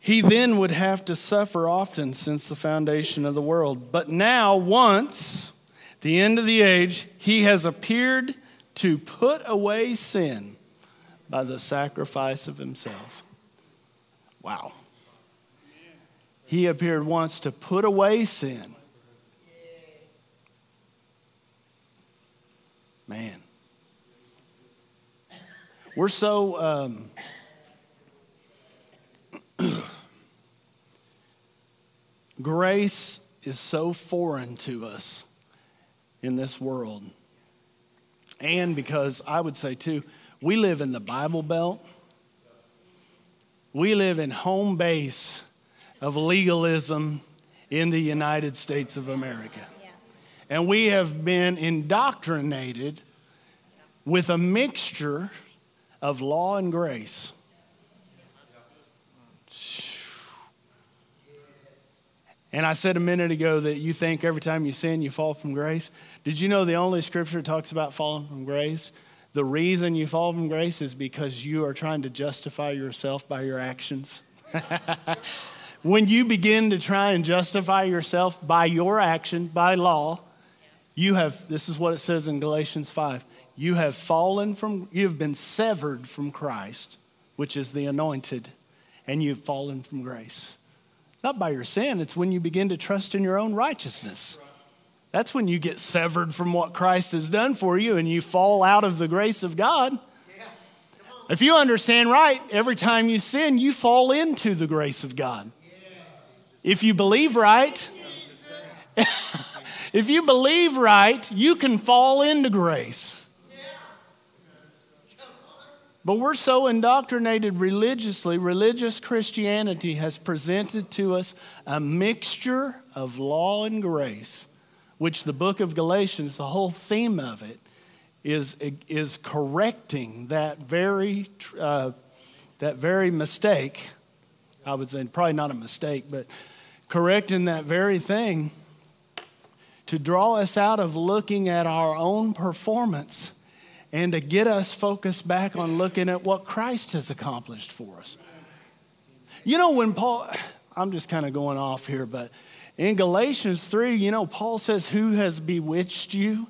he then would have to suffer often since the foundation of the world. But now, once, the end of the age, he has appeared to put away sin by the sacrifice of himself. Wow. He appeared once to put away sin. Man. We're so. Um, grace is so foreign to us in this world. And because I would say, too, we live in the Bible Belt. We live in home base of legalism in the United States of America. And we have been indoctrinated with a mixture of law and grace. And I said a minute ago that you think every time you sin, you fall from grace. Did you know the only scripture talks about falling from grace? The reason you fall from grace is because you are trying to justify yourself by your actions. *laughs* when you begin to try and justify yourself by your action, by law, you have, this is what it says in Galatians 5, you have fallen from, you have been severed from Christ, which is the anointed, and you've fallen from grace. Not by your sin, it's when you begin to trust in your own righteousness. That's when you get severed from what Christ has done for you and you fall out of the grace of God. If you understand right, every time you sin, you fall into the grace of God. If you believe right, *laughs* if you believe right, you can fall into grace. But we're so indoctrinated religiously, religious Christianity has presented to us a mixture of law and grace, which the book of Galatians, the whole theme of it, is, is correcting that very, uh, that very mistake. I would say, probably not a mistake, but correcting that very thing to draw us out of looking at our own performance and to get us focused back on looking at what Christ has accomplished for us. You know, when Paul, *sighs* I'm just kind of going off here, but in Galatians 3, you know, Paul says, Who has bewitched you?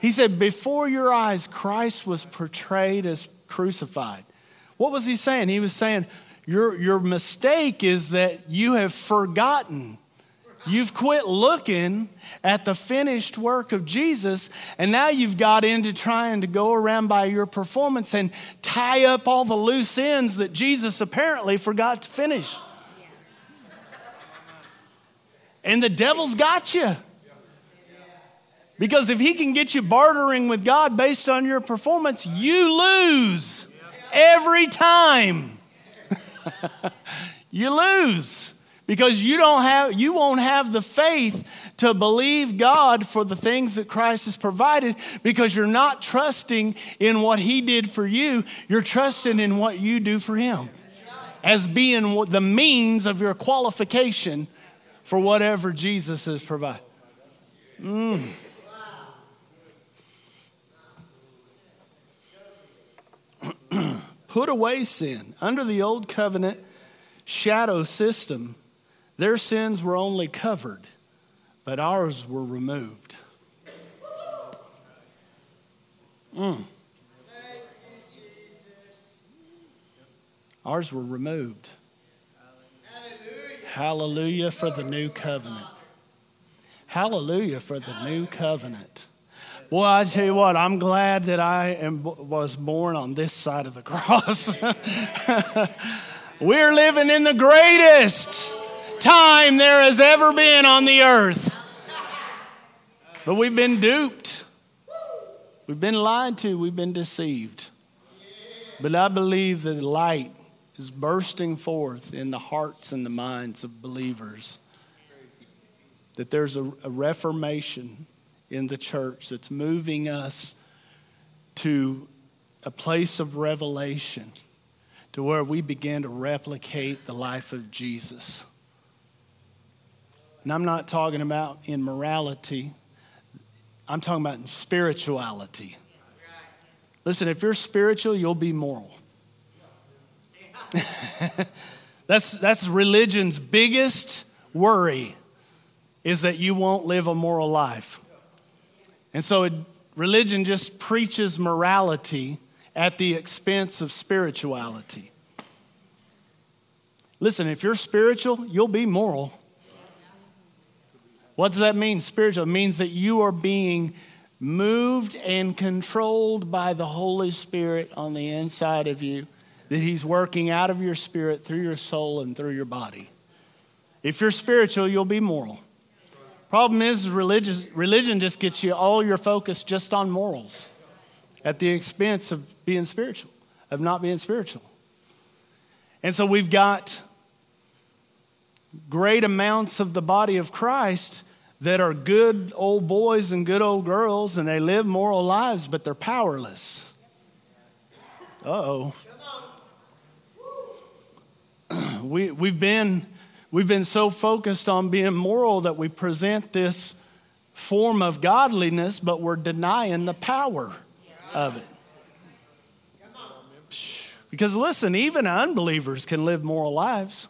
He said, Before your eyes, Christ was portrayed as crucified. What was he saying? He was saying, Your, your mistake is that you have forgotten You've quit looking at the finished work of Jesus, and now you've got into trying to go around by your performance and tie up all the loose ends that Jesus apparently forgot to finish. And the devil's got you. Because if he can get you bartering with God based on your performance, you lose every time. *laughs* you lose because you don't have you won't have the faith to believe God for the things that Christ has provided because you're not trusting in what he did for you. You're trusting in what you do for him as being the means of your qualification for whatever Jesus has provided. Mm. *clears throat* put away sin. Under the old covenant shadow system their sins were only covered, but ours were removed. Mm. Ours were removed. Hallelujah. For the new covenant. Hallelujah for the new covenant. Boy, I tell you what, I'm glad that I am, was born on this side of the *laughs* cross. *laughs* We're living in the greatest time there has ever been on the earth. But we've been duped. We've been lied to. We've been deceived. But I believe that light is bursting forth in the hearts and the minds of believers. That there's a, a reformation in the church that's moving us to a place of revelation to where we begin to replicate the life of Jesus. And I'm not talking about in morality, I'm talking about in spirituality. Listen, if you're spiritual, you'll be moral. *laughs* that's, that's religion's biggest worry is that you won't live a moral life. And so it, religion just preaches morality at the expense of spirituality. Listen, if you're spiritual, you'll be moral. What does that mean, spiritual? It means that you are being moved and controlled by the Holy Spirit on the inside of you, that He's working out of your spirit through your soul and through your body. If you're spiritual, you'll be moral. Problem is, religious, religion just gets you all your focus just on morals at the expense of being spiritual, of not being spiritual. And so we've got great amounts of the body of Christ that are good old boys and good old girls and they live moral lives, but they're powerless. Uh oh. *clears throat* We, we've, been, we've been so focused on being moral that we present this form of godliness, but we're denying the power of it. Because listen, even unbelievers can live moral lives,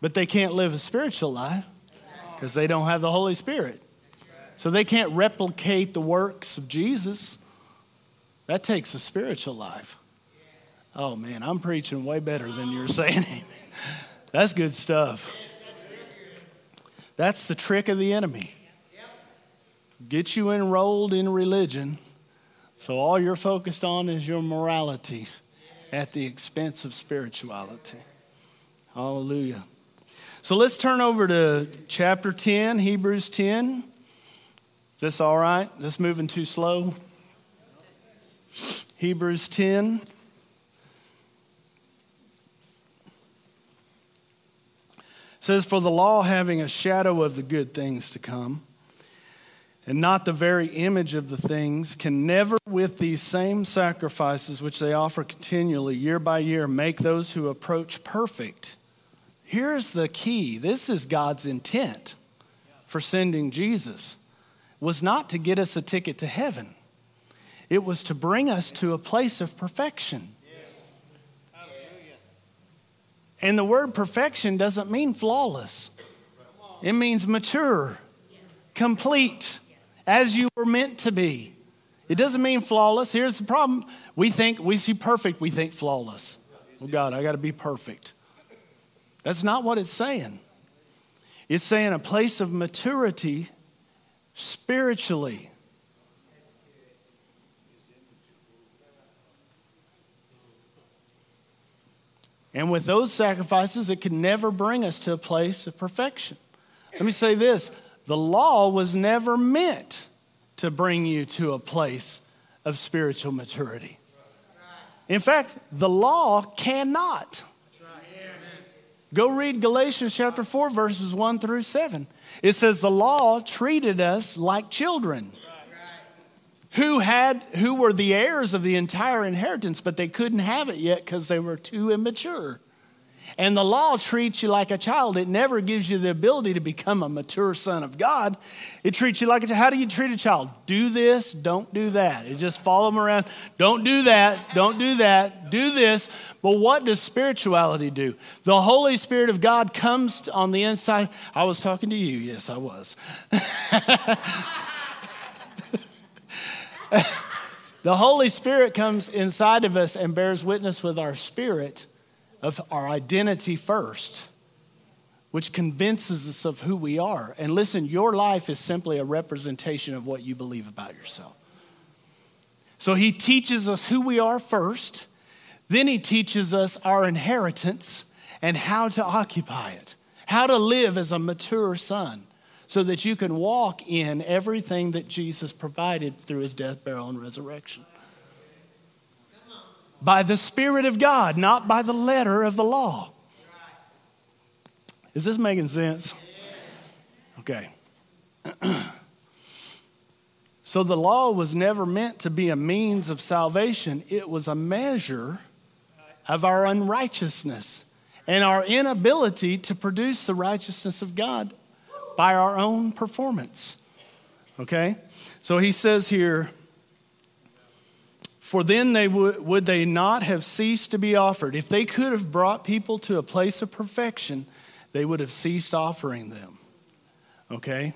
but they can't live a spiritual life because they don't have the Holy Spirit. So they can't replicate the works of Jesus. That takes a spiritual life. Oh man, I'm preaching way better than you're saying. *laughs* That's good stuff. That's the trick of the enemy. Get you enrolled in religion so all you're focused on is your morality at the expense of spirituality. Hallelujah. So let's turn over to chapter 10, Hebrews 10. Is this all right? This moving too slow? Hebrews 10. says, For the law having a shadow of the good things to come, and not the very image of the things, can never, with these same sacrifices which they offer continually, year by year, make those who approach perfect. Here's the key this is God's intent for sending Jesus was not to get us a ticket to heaven. It was to bring us to a place of perfection. And the word perfection doesn't mean flawless. It means mature, complete, as you were meant to be. It doesn't mean flawless. Here's the problem. We think we see perfect, we think flawless. Oh God, I got to be perfect. That's not what it's saying. It's saying a place of maturity spiritually. And with those sacrifices, it can never bring us to a place of perfection. Let me say this the law was never meant to bring you to a place of spiritual maturity. In fact, the law cannot. Go read Galatians chapter 4, verses 1 through 7. It says, The law treated us like children who, had, who were the heirs of the entire inheritance, but they couldn't have it yet because they were too immature. And the law treats you like a child. It never gives you the ability to become a mature son of God. It treats you like a child. How do you treat a child? Do this, don't do that. It just follow them around. Don't do that, don't do that, do this. But what does spirituality do? The Holy Spirit of God comes on the inside. I was talking to you. Yes, I was. *laughs* the Holy Spirit comes inside of us and bears witness with our spirit of our identity first, which convinces us of who we are. And listen, your life is simply a representation of what you believe about yourself. So he teaches us who we are first, then he teaches us our inheritance and how to occupy it, how to live as a mature son. So that you can walk in everything that Jesus provided through his death, burial, and resurrection by the Spirit of God, not by the letter of the law. Is this making sense? Okay. *clears throat* so the law was never meant to be a means of salvation, it was a measure of our unrighteousness and our inability to produce the righteousness of God by our own performance. Okay? So he says here, For then they would, would they not have ceased to be offered. If they could have brought people to a place of perfection, they would have ceased offering them. Okay?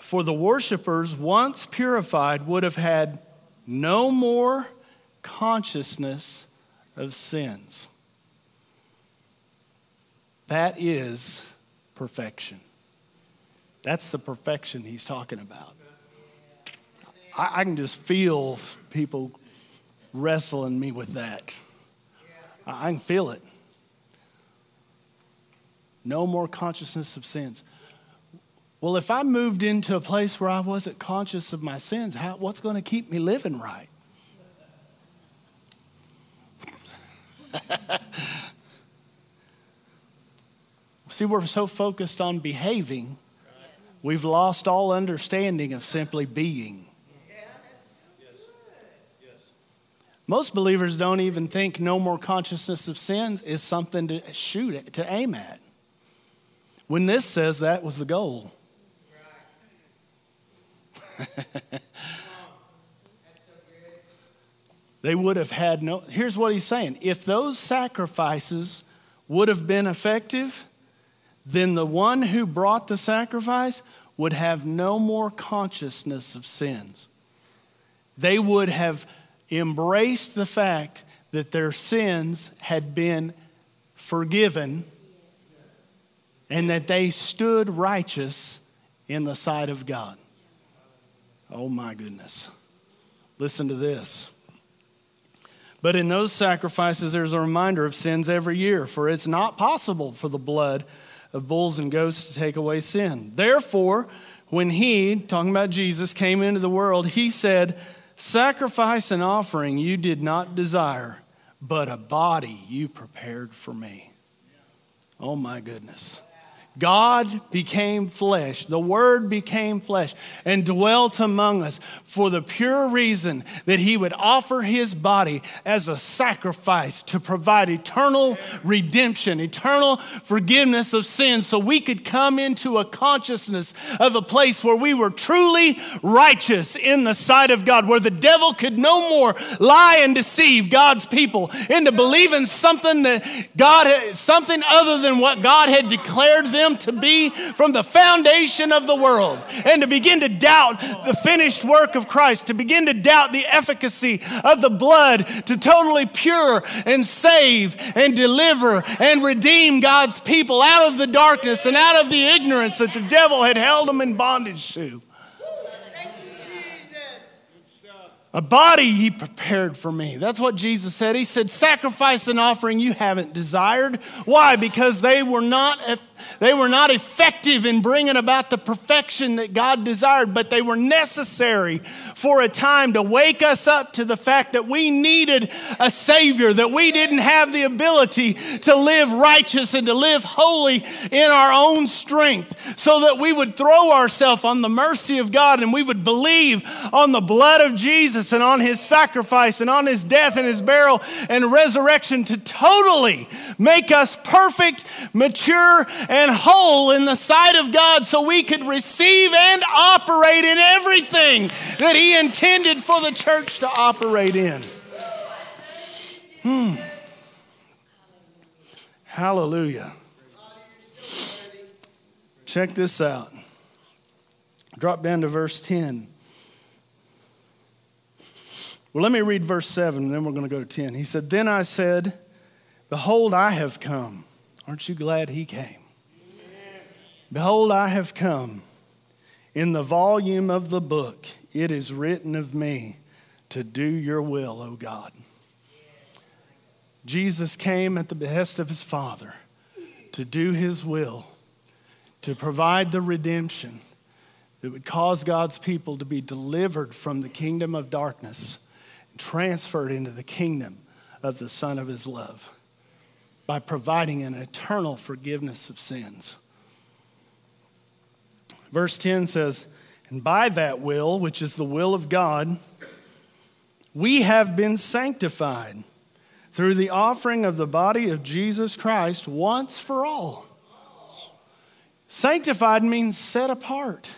For the worshipers, once purified, would have had no more consciousness of sins. That is perfection. That's the perfection he's talking about. I, I can just feel people wrestling me with that. I, I can feel it. No more consciousness of sins. Well, if I moved into a place where I wasn't conscious of my sins, how, what's going to keep me living right? *laughs* See, we're so focused on behaving, we've lost all understanding of simply being. Most believers don't even think no more consciousness of sins is something to shoot at, to aim at. When this says that was the goal. *laughs* they would have had no. Here's what he's saying if those sacrifices would have been effective, then the one who brought the sacrifice would have no more consciousness of sins. They would have embraced the fact that their sins had been forgiven and that they stood righteous in the sight of God. Oh my goodness. Listen to this. But in those sacrifices, there's a reminder of sins every year, for it's not possible for the blood of bulls and goats to take away sin. Therefore, when he, talking about Jesus, came into the world, he said, Sacrifice and offering you did not desire, but a body you prepared for me. Oh my goodness. God became flesh. The Word became flesh and dwelt among us for the pure reason that He would offer His body as a sacrifice to provide eternal redemption, eternal forgiveness of sins, so we could come into a consciousness of a place where we were truly righteous in the sight of God, where the devil could no more lie and deceive God's people into believing something that God, something other than what God had declared them them to be from the foundation of the world and to begin to doubt the finished work of Christ, to begin to doubt the efficacy of the blood to totally pure and save and deliver and redeem God's people out of the darkness and out of the ignorance that the devil had held them in bondage to. A body he prepared for me. That's what Jesus said. He said, Sacrifice and offering you haven't desired. Why? Because they were not, they were not effective in bringing about the perfection that God desired, but they were necessary for a time to wake us up to the fact that we needed a Savior, that we didn't have the ability to live righteous and to live holy in our own strength, so that we would throw ourselves on the mercy of God and we would believe on the blood of Jesus and on his sacrifice and on his death and his burial and resurrection to totally make us perfect, mature, and whole in the sight of God so we could receive and operate in everything that he intended for the church to operate in. Hmm. Hallelujah. Check this out. Drop down to verse 10. Well, let me read verse 7, and then we're going to go to 10. He said, Then I said, Behold, I have come. Aren't you glad he came? Behold, I have come. In the volume of the book, it is written of me to do your will, O God. Jesus came at the behest of his Father to do his will, to provide the redemption that would cause God's people to be delivered from the kingdom of darkness and transferred into the kingdom of the Son of His love by providing an eternal forgiveness of sins. Verse 10 says, And by that will, which is the will of God, we have been sanctified through the offering of the body of Jesus Christ once for all. Sanctified means set apart.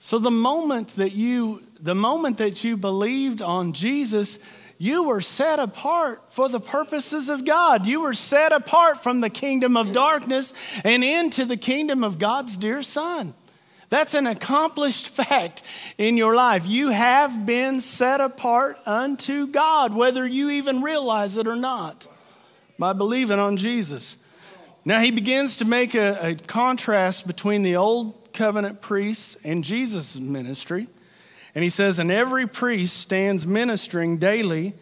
So the moment that you the moment that you believed on Jesus, you were set apart for the purposes of God. You were set apart from the kingdom of darkness and into the kingdom of God's dear Son. That's an accomplished *laughs* fact in your life. You have been set apart unto God, whether you even realize it or not, by believing on Jesus. Now, he begins to make a, a contrast between the old covenant priests and Jesus' ministry. And he says, And every priest stands ministering daily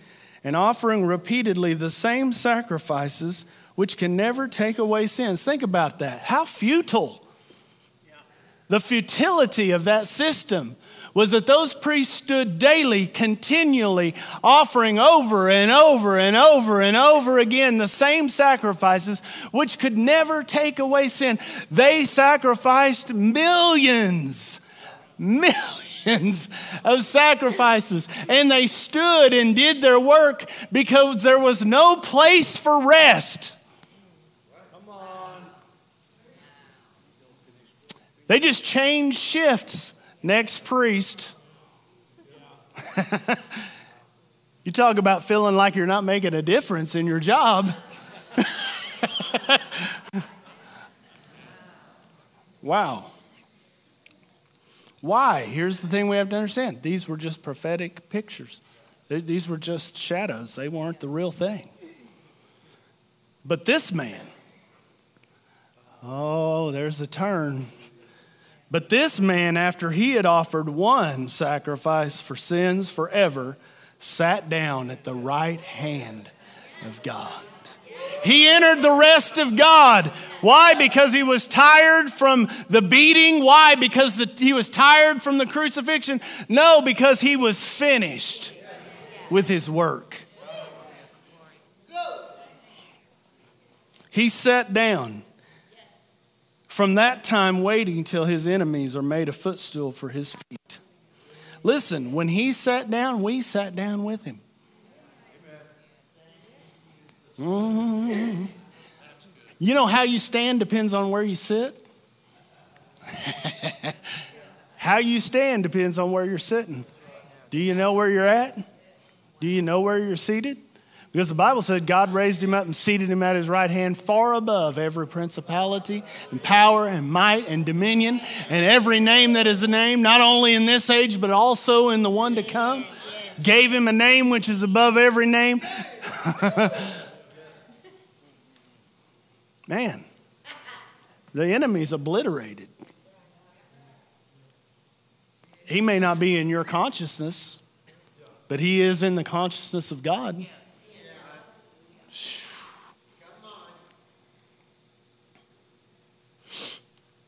and offering repeatedly the same sacrifices which can never take away sins. Think about that. How futile. The futility of that system was that those priests stood daily, continually, offering over and over and over and over again the same sacrifices which could never take away sin. They sacrificed millions, millions of sacrifices. And they stood and did their work because there was no place for rest. They just change shifts. Next priest. *laughs* you talk about feeling like you're not making a difference in your job. *laughs* wow. Why? Here's the thing we have to understand these were just prophetic pictures, these were just shadows, they weren't the real thing. But this man, oh, there's a turn. But this man, after he had offered one sacrifice for sins forever, sat down at the right hand of God. He entered the rest of God. Why? Because he was tired from the beating. Why? Because the, he was tired from the crucifixion. No, because he was finished with his work. He sat down. From that time, waiting till his enemies are made a footstool for his feet. Listen, when he sat down, we sat down with him. Mm-hmm. You know how you stand depends on where you sit. *laughs* how you stand depends on where you're sitting. Do you know where you're at? Do you know where you're seated? Because the Bible said God raised him up and seated him at his right hand far above every principality and power and might and dominion and every name that is a name, not only in this age, but also in the one to come. Gave him a name which is above every name. *laughs* Man, the enemy's obliterated. He may not be in your consciousness, but he is in the consciousness of God.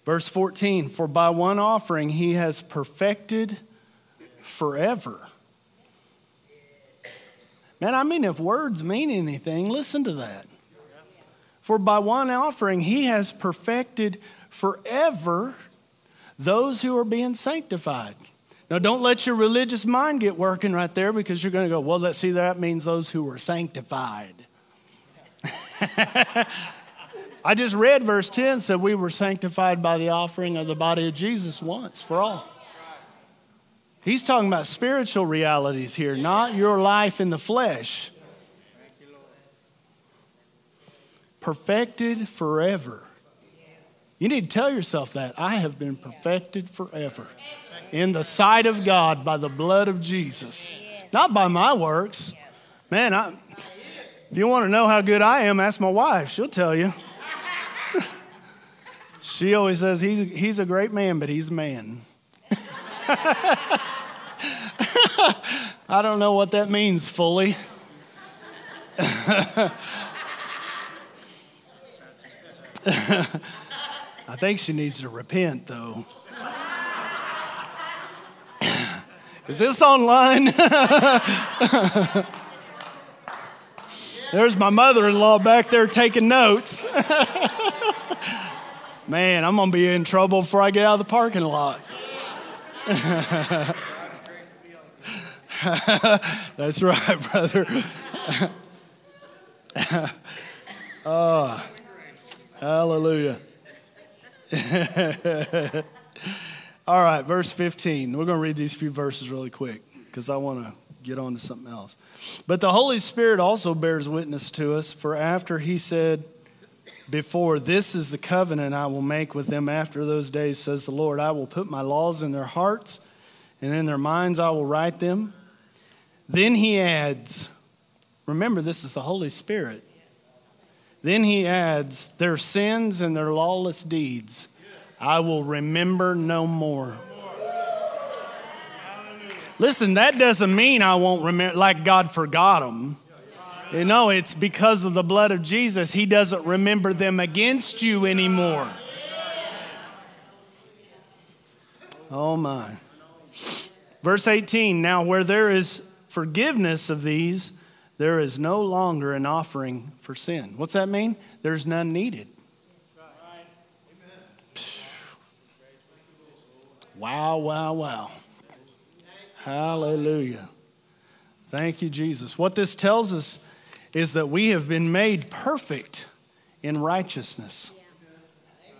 Verse 14 For by one offering he has perfected forever. Man, I mean, if words mean anything, listen to that. For by one offering he has perfected forever those who are being sanctified. Now, don't let your religious mind get working right there because you're going to go, well, let's see, that means those who are sanctified. *laughs* I just read verse 10 said we were sanctified by the offering of the body of Jesus once for all. He's talking about spiritual realities here, not your life in the flesh. perfected forever. You need to tell yourself that. I have been perfected forever in the sight of God by the blood of Jesus, not by my works. Man, I, if you want to know how good I am, ask my wife. She'll tell you. She always says he's, he's a great man, but he's a man. *laughs* I don't know what that means fully. *laughs* I think she needs to repent, though. *laughs* Is this online? There's my mother in law back there taking notes. *laughs* Man, I'm going to be in trouble before I get out of the parking lot. *laughs* That's right, brother. oh. *laughs* Hallelujah. All right, verse 15. We're going to read these few verses really quick because I want to get on to something else. But the Holy Spirit also bears witness to us, for after he said, Before, this is the covenant I will make with them after those days, says the Lord. I will put my laws in their hearts, and in their minds I will write them. Then he adds, Remember, this is the Holy Spirit. Then he adds, Their sins and their lawless deeds I will remember no more. Listen, that doesn't mean I won't remember, like God forgot them. You know, it's because of the blood of Jesus, He doesn't remember them against you anymore. Oh my. Verse 18 Now, where there is forgiveness of these, there is no longer an offering for sin. What's that mean? There's none needed. Wow, wow, wow. Hallelujah. Thank you, Jesus. What this tells us is that we have been made perfect in righteousness.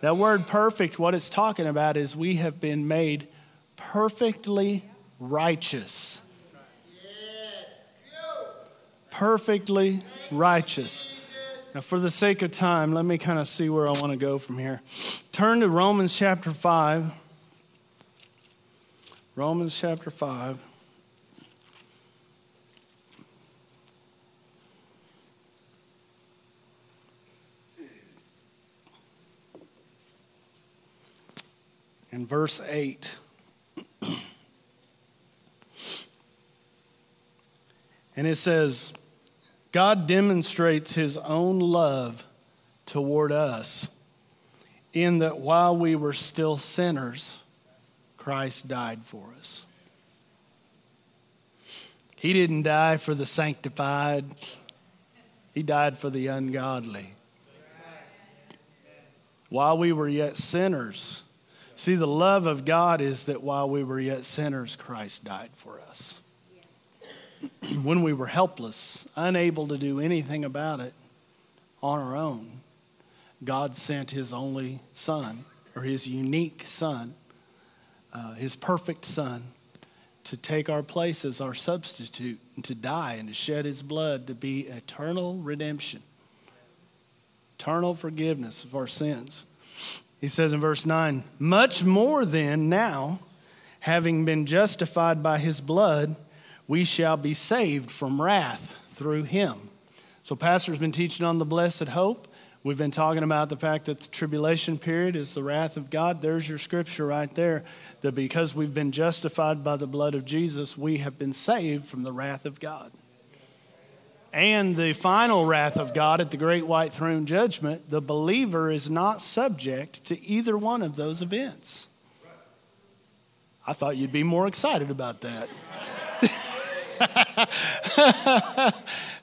That word perfect, what it's talking about is we have been made perfectly righteous. Perfectly righteous. Now, for the sake of time, let me kind of see where I want to go from here. Turn to Romans chapter 5. Romans chapter 5. In verse 8. *clears throat* and it says, God demonstrates his own love toward us in that while we were still sinners, Christ died for us. He didn't die for the sanctified, He died for the ungodly. While we were yet sinners, see, the love of God is that while we were yet sinners, Christ died for us. *clears throat* when we were helpless, unable to do anything about it on our own, God sent His only Son, or His unique Son, uh, his perfect son to take our place as our substitute and to die and to shed his blood to be eternal redemption, eternal forgiveness of our sins. He says in verse 9, Much more then, now, having been justified by his blood, we shall be saved from wrath through him. So, Pastor's been teaching on the blessed hope. We've been talking about the fact that the tribulation period is the wrath of God. There's your scripture right there. That because we've been justified by the blood of Jesus, we have been saved from the wrath of God. And the final wrath of God at the great white throne judgment, the believer is not subject to either one of those events. I thought you'd be more excited about that.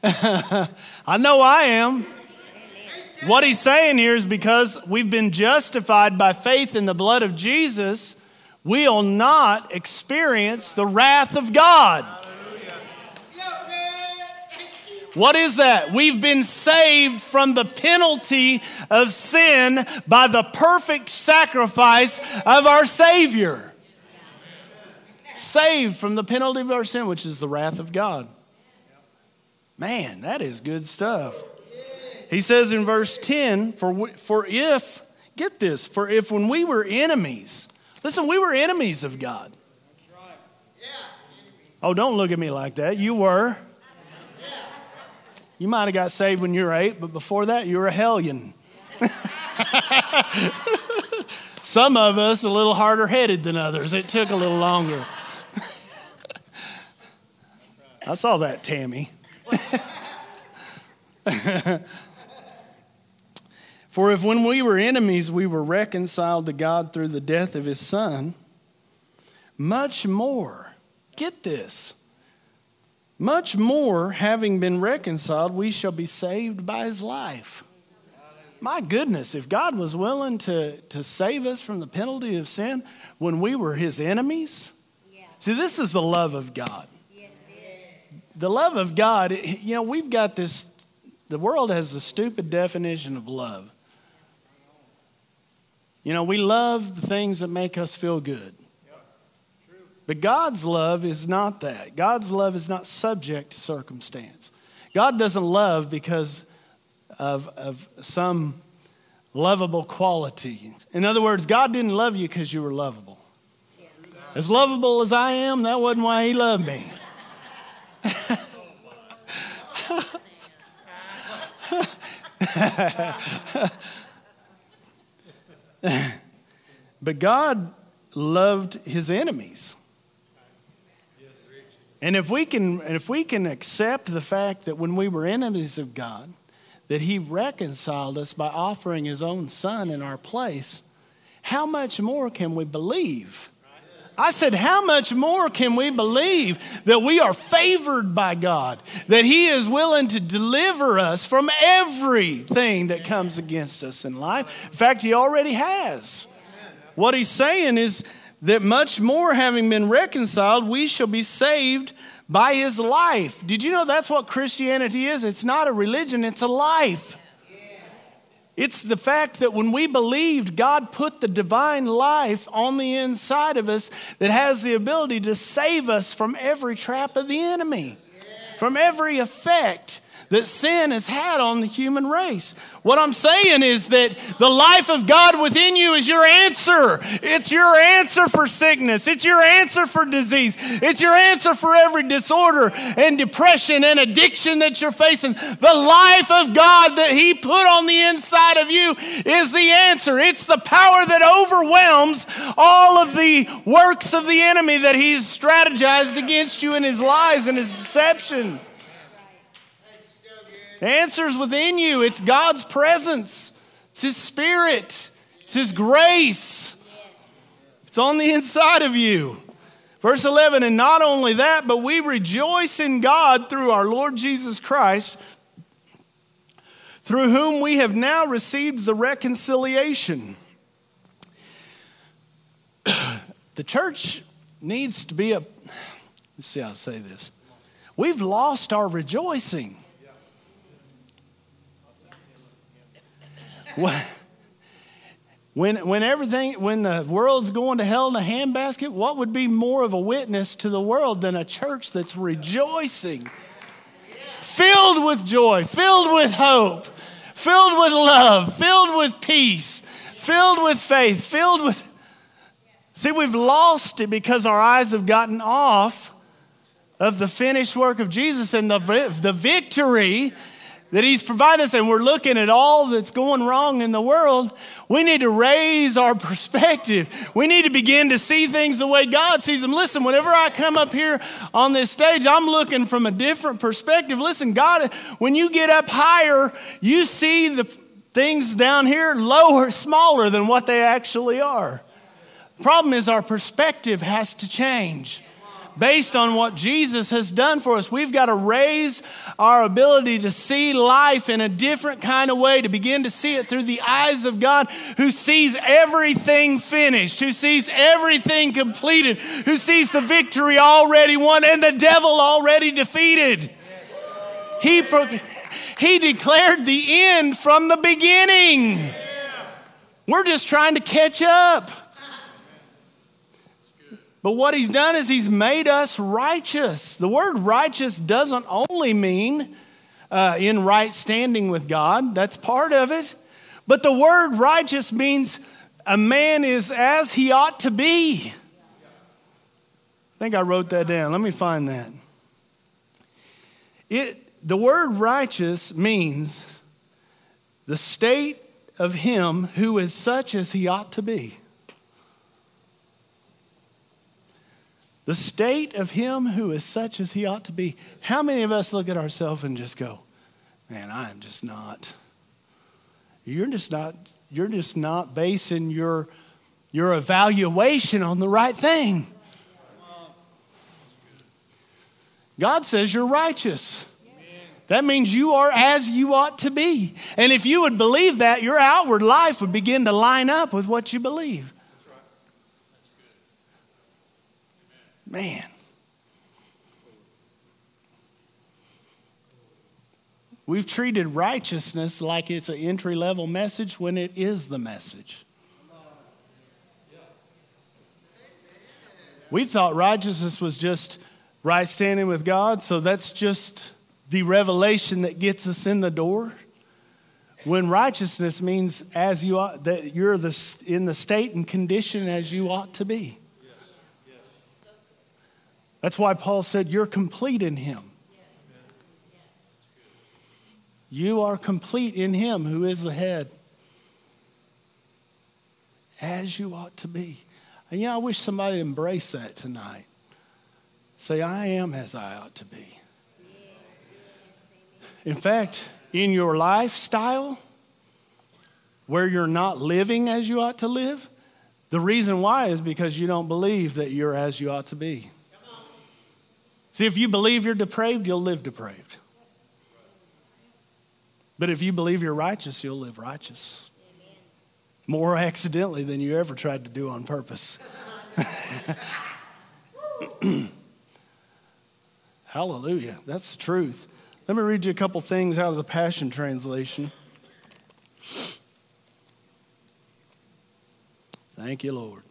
*laughs* I know I am. What he's saying here is because we've been justified by faith in the blood of Jesus, we'll not experience the wrath of God. What is that? We've been saved from the penalty of sin by the perfect sacrifice of our Savior. Saved from the penalty of our sin, which is the wrath of God. Man, that is good stuff. He says in verse 10, for, for if, get this, for if when we were enemies, listen, we were enemies of God. Oh, don't look at me like that. You were. You might have got saved when you were eight, but before that, you were a hellion. *laughs* Some of us a little harder headed than others. It took a little longer. *laughs* I saw that, Tammy. *laughs* For if when we were enemies we were reconciled to God through the death of his Son, much more, get this, much more, having been reconciled, we shall be saved by his life. My goodness, if God was willing to, to save us from the penalty of sin when we were his enemies, yeah. see, this is the love of God. Yes, the love of God, you know, we've got this, the world has a stupid definition of love. You know, we love the things that make us feel good. But God's love is not that. God's love is not subject to circumstance. God doesn't love because of, of some lovable quality. In other words, God didn't love you because you were lovable. As lovable as I am, that wasn't why He loved me. *laughs* *laughs* but God loved his enemies. And if we can if we can accept the fact that when we were enemies of God, that he reconciled us by offering his own son in our place, how much more can we believe? I said, How much more can we believe that we are favored by God, that He is willing to deliver us from everything that comes against us in life? In fact, He already has. What He's saying is that much more having been reconciled, we shall be saved by His life. Did you know that's what Christianity is? It's not a religion, it's a life. It's the fact that when we believed, God put the divine life on the inside of us that has the ability to save us from every trap of the enemy, from every effect that sin has had on the human race. What I'm saying is that the life of God within you is your answer. It's your answer for sickness. It's your answer for disease. It's your answer for every disorder and depression and addiction that you're facing. The life of God that He put on the inside of you is the answer. It's the power that overwhelms all of the works of the enemy that He's strategized against you in His lies and His deception. The answer's within you. It's God's presence, it's His Spirit, it's His grace. It's on the inside of you. Verse 11, and not only that, but we rejoice in God through our Lord Jesus Christ, through whom we have now received the reconciliation. *clears throat* the church needs to be a, let's see how I say this. We've lost our rejoicing. When, when everything, when the world's going to hell in a handbasket, what would be more of a witness to the world than a church that's rejoicing, filled with joy, filled with hope, filled with love, filled with peace, filled with faith, filled with. See, we've lost it because our eyes have gotten off of the finished work of Jesus and the, the victory that He's provided us, and we're looking at all that's going wrong in the world, we need to raise our perspective. We need to begin to see things the way God sees them. Listen, whenever I come up here on this stage, I'm looking from a different perspective. Listen, God, when you get up higher, you see the things down here lower, smaller than what they actually are. The problem is our perspective has to change based on what Jesus has done for us. We've got to raise our ability to see life in a different kind of way, to begin to see it through the eyes of God who sees everything finished, who sees everything completed, who sees the victory already won and the devil already defeated. He, he declared the end from the beginning. We're just trying to catch up. But what he's done is he's made us righteous. The word righteous doesn't only mean uh, in right standing with God, that's part of it. But the word righteous means a man is as he ought to be. I think I wrote that down. Let me find that. It, the word righteous means the state of him who is such as he ought to be. The state of him who is such as he ought to be. How many of us look at ourselves and just go, man, I am just not. You're just not, you're just not basing your, your evaluation on the right thing. God says you're righteous. That means you are as you ought to be. And if you would believe that, your outward life would begin to line up with what you believe. Man. We've treated righteousness like it's an entry level message when it is the message. We thought righteousness was just right standing with God, so that's just the revelation that gets us in the door. When righteousness means as you that you're the, in the state and condition as you ought to be. That's why Paul said, You're complete in him. You are complete in him who is the head, as you ought to be. And yeah, I wish somebody would embrace that tonight. Say, I am as I ought to be. In fact, in your lifestyle, where you're not living as you ought to live, the reason why is because you don't believe that you're as you ought to be. See, if you believe you're depraved, you'll live depraved. But if you believe you're righteous, you'll live righteous. More accidentally than you ever tried to do on purpose. *laughs* Hallelujah. That's the truth. Let me read you a couple things out of the Passion Translation. Thank you, Lord.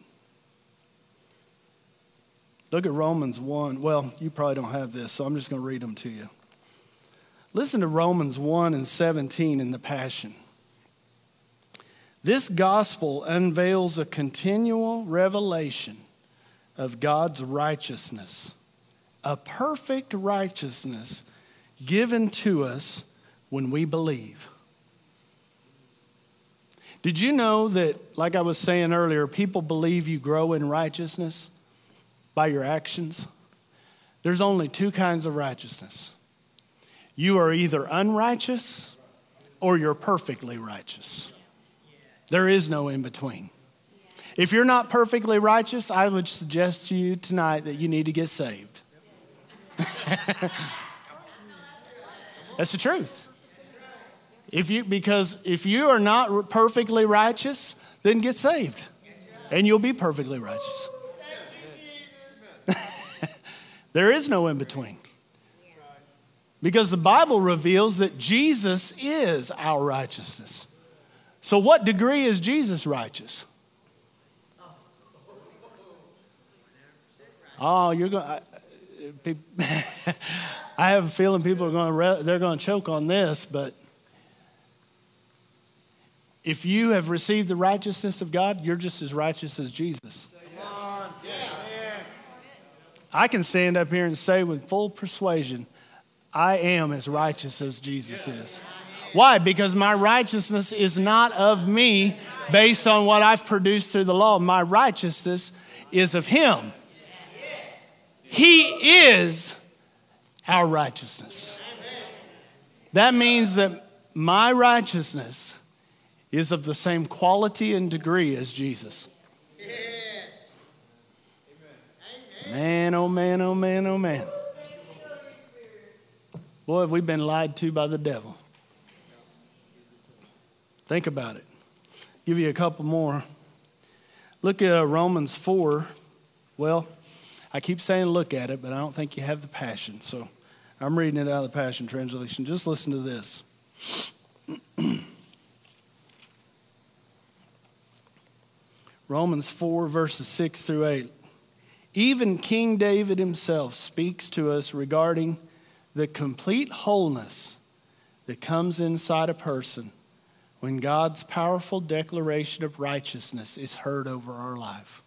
Look at Romans 1. Well, you probably don't have this, so I'm just going to read them to you. Listen to Romans 1 and 17 in the Passion. This gospel unveils a continual revelation of God's righteousness, a perfect righteousness given to us when we believe. Did you know that, like I was saying earlier, people believe you grow in righteousness by your actions? There's only two kinds of righteousness you are either unrighteous or you're perfectly righteous. There is no in between. If you're not perfectly righteous, I would suggest to you tonight that you need to get saved. *laughs* That's the truth. If you, because if you are not perfectly righteous, then get saved and you'll be perfectly righteous. There is no in between. Because the Bible reveals that Jesus is our righteousness. So, what degree is Jesus righteous? Oh, you're going. *laughs* I have a feeling people are going to they're going to choke on this, but if you have received the righteousness of God, you're just as righteous as Jesus. I can stand up here and say with full persuasion, I am as righteous as Jesus is. Why? Because my righteousness is not of me based on what I've produced through the law. My righteousness is of Him. He is our righteousness. That means that my righteousness is of the same quality and degree as Jesus. Man, oh man, oh man, oh man. Boy, have we been lied to by the devil. Think about it. Give you a couple more. Look at uh, Romans 4. Well, I keep saying look at it, but I don't think you have the passion. So I'm reading it out of the Passion Translation. Just listen to this. *clears throat* Romans 4, verses 6 through 8. Even King David himself speaks to us regarding the complete wholeness that comes inside a person when God's powerful declaration of righteousness is heard over our life.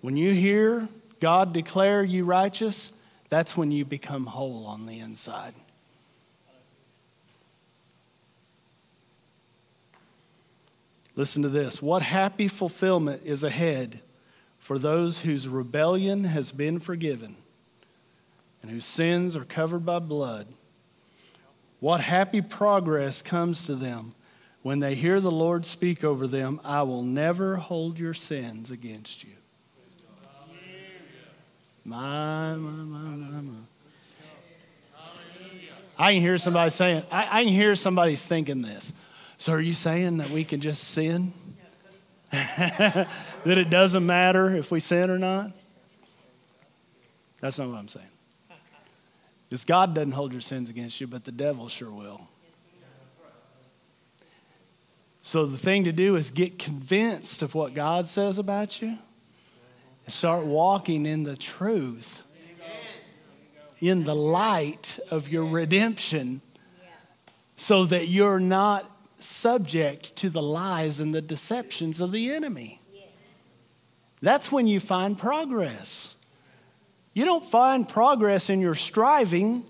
When you hear God declare you righteous, that's when you become whole on the inside. Listen to this. What happy fulfillment is ahead for those whose rebellion has been forgiven and whose sins are covered by blood? What happy progress comes to them when they hear the Lord speak over them, I will never hold your sins against you. My, my, my, my, my. I can hear somebody saying, I, I can hear somebody's thinking this. So are you saying that we can just sin? *laughs* that it doesn't matter if we sin or not? That's not what I'm saying. Because God doesn't hold your sins against you, but the devil sure will. So the thing to do is get convinced of what God says about you and Start walking in the truth, in the light of your redemption, so that you're not subject to the lies and the deceptions of the enemy. That's when you find progress. You don't find progress in your striving.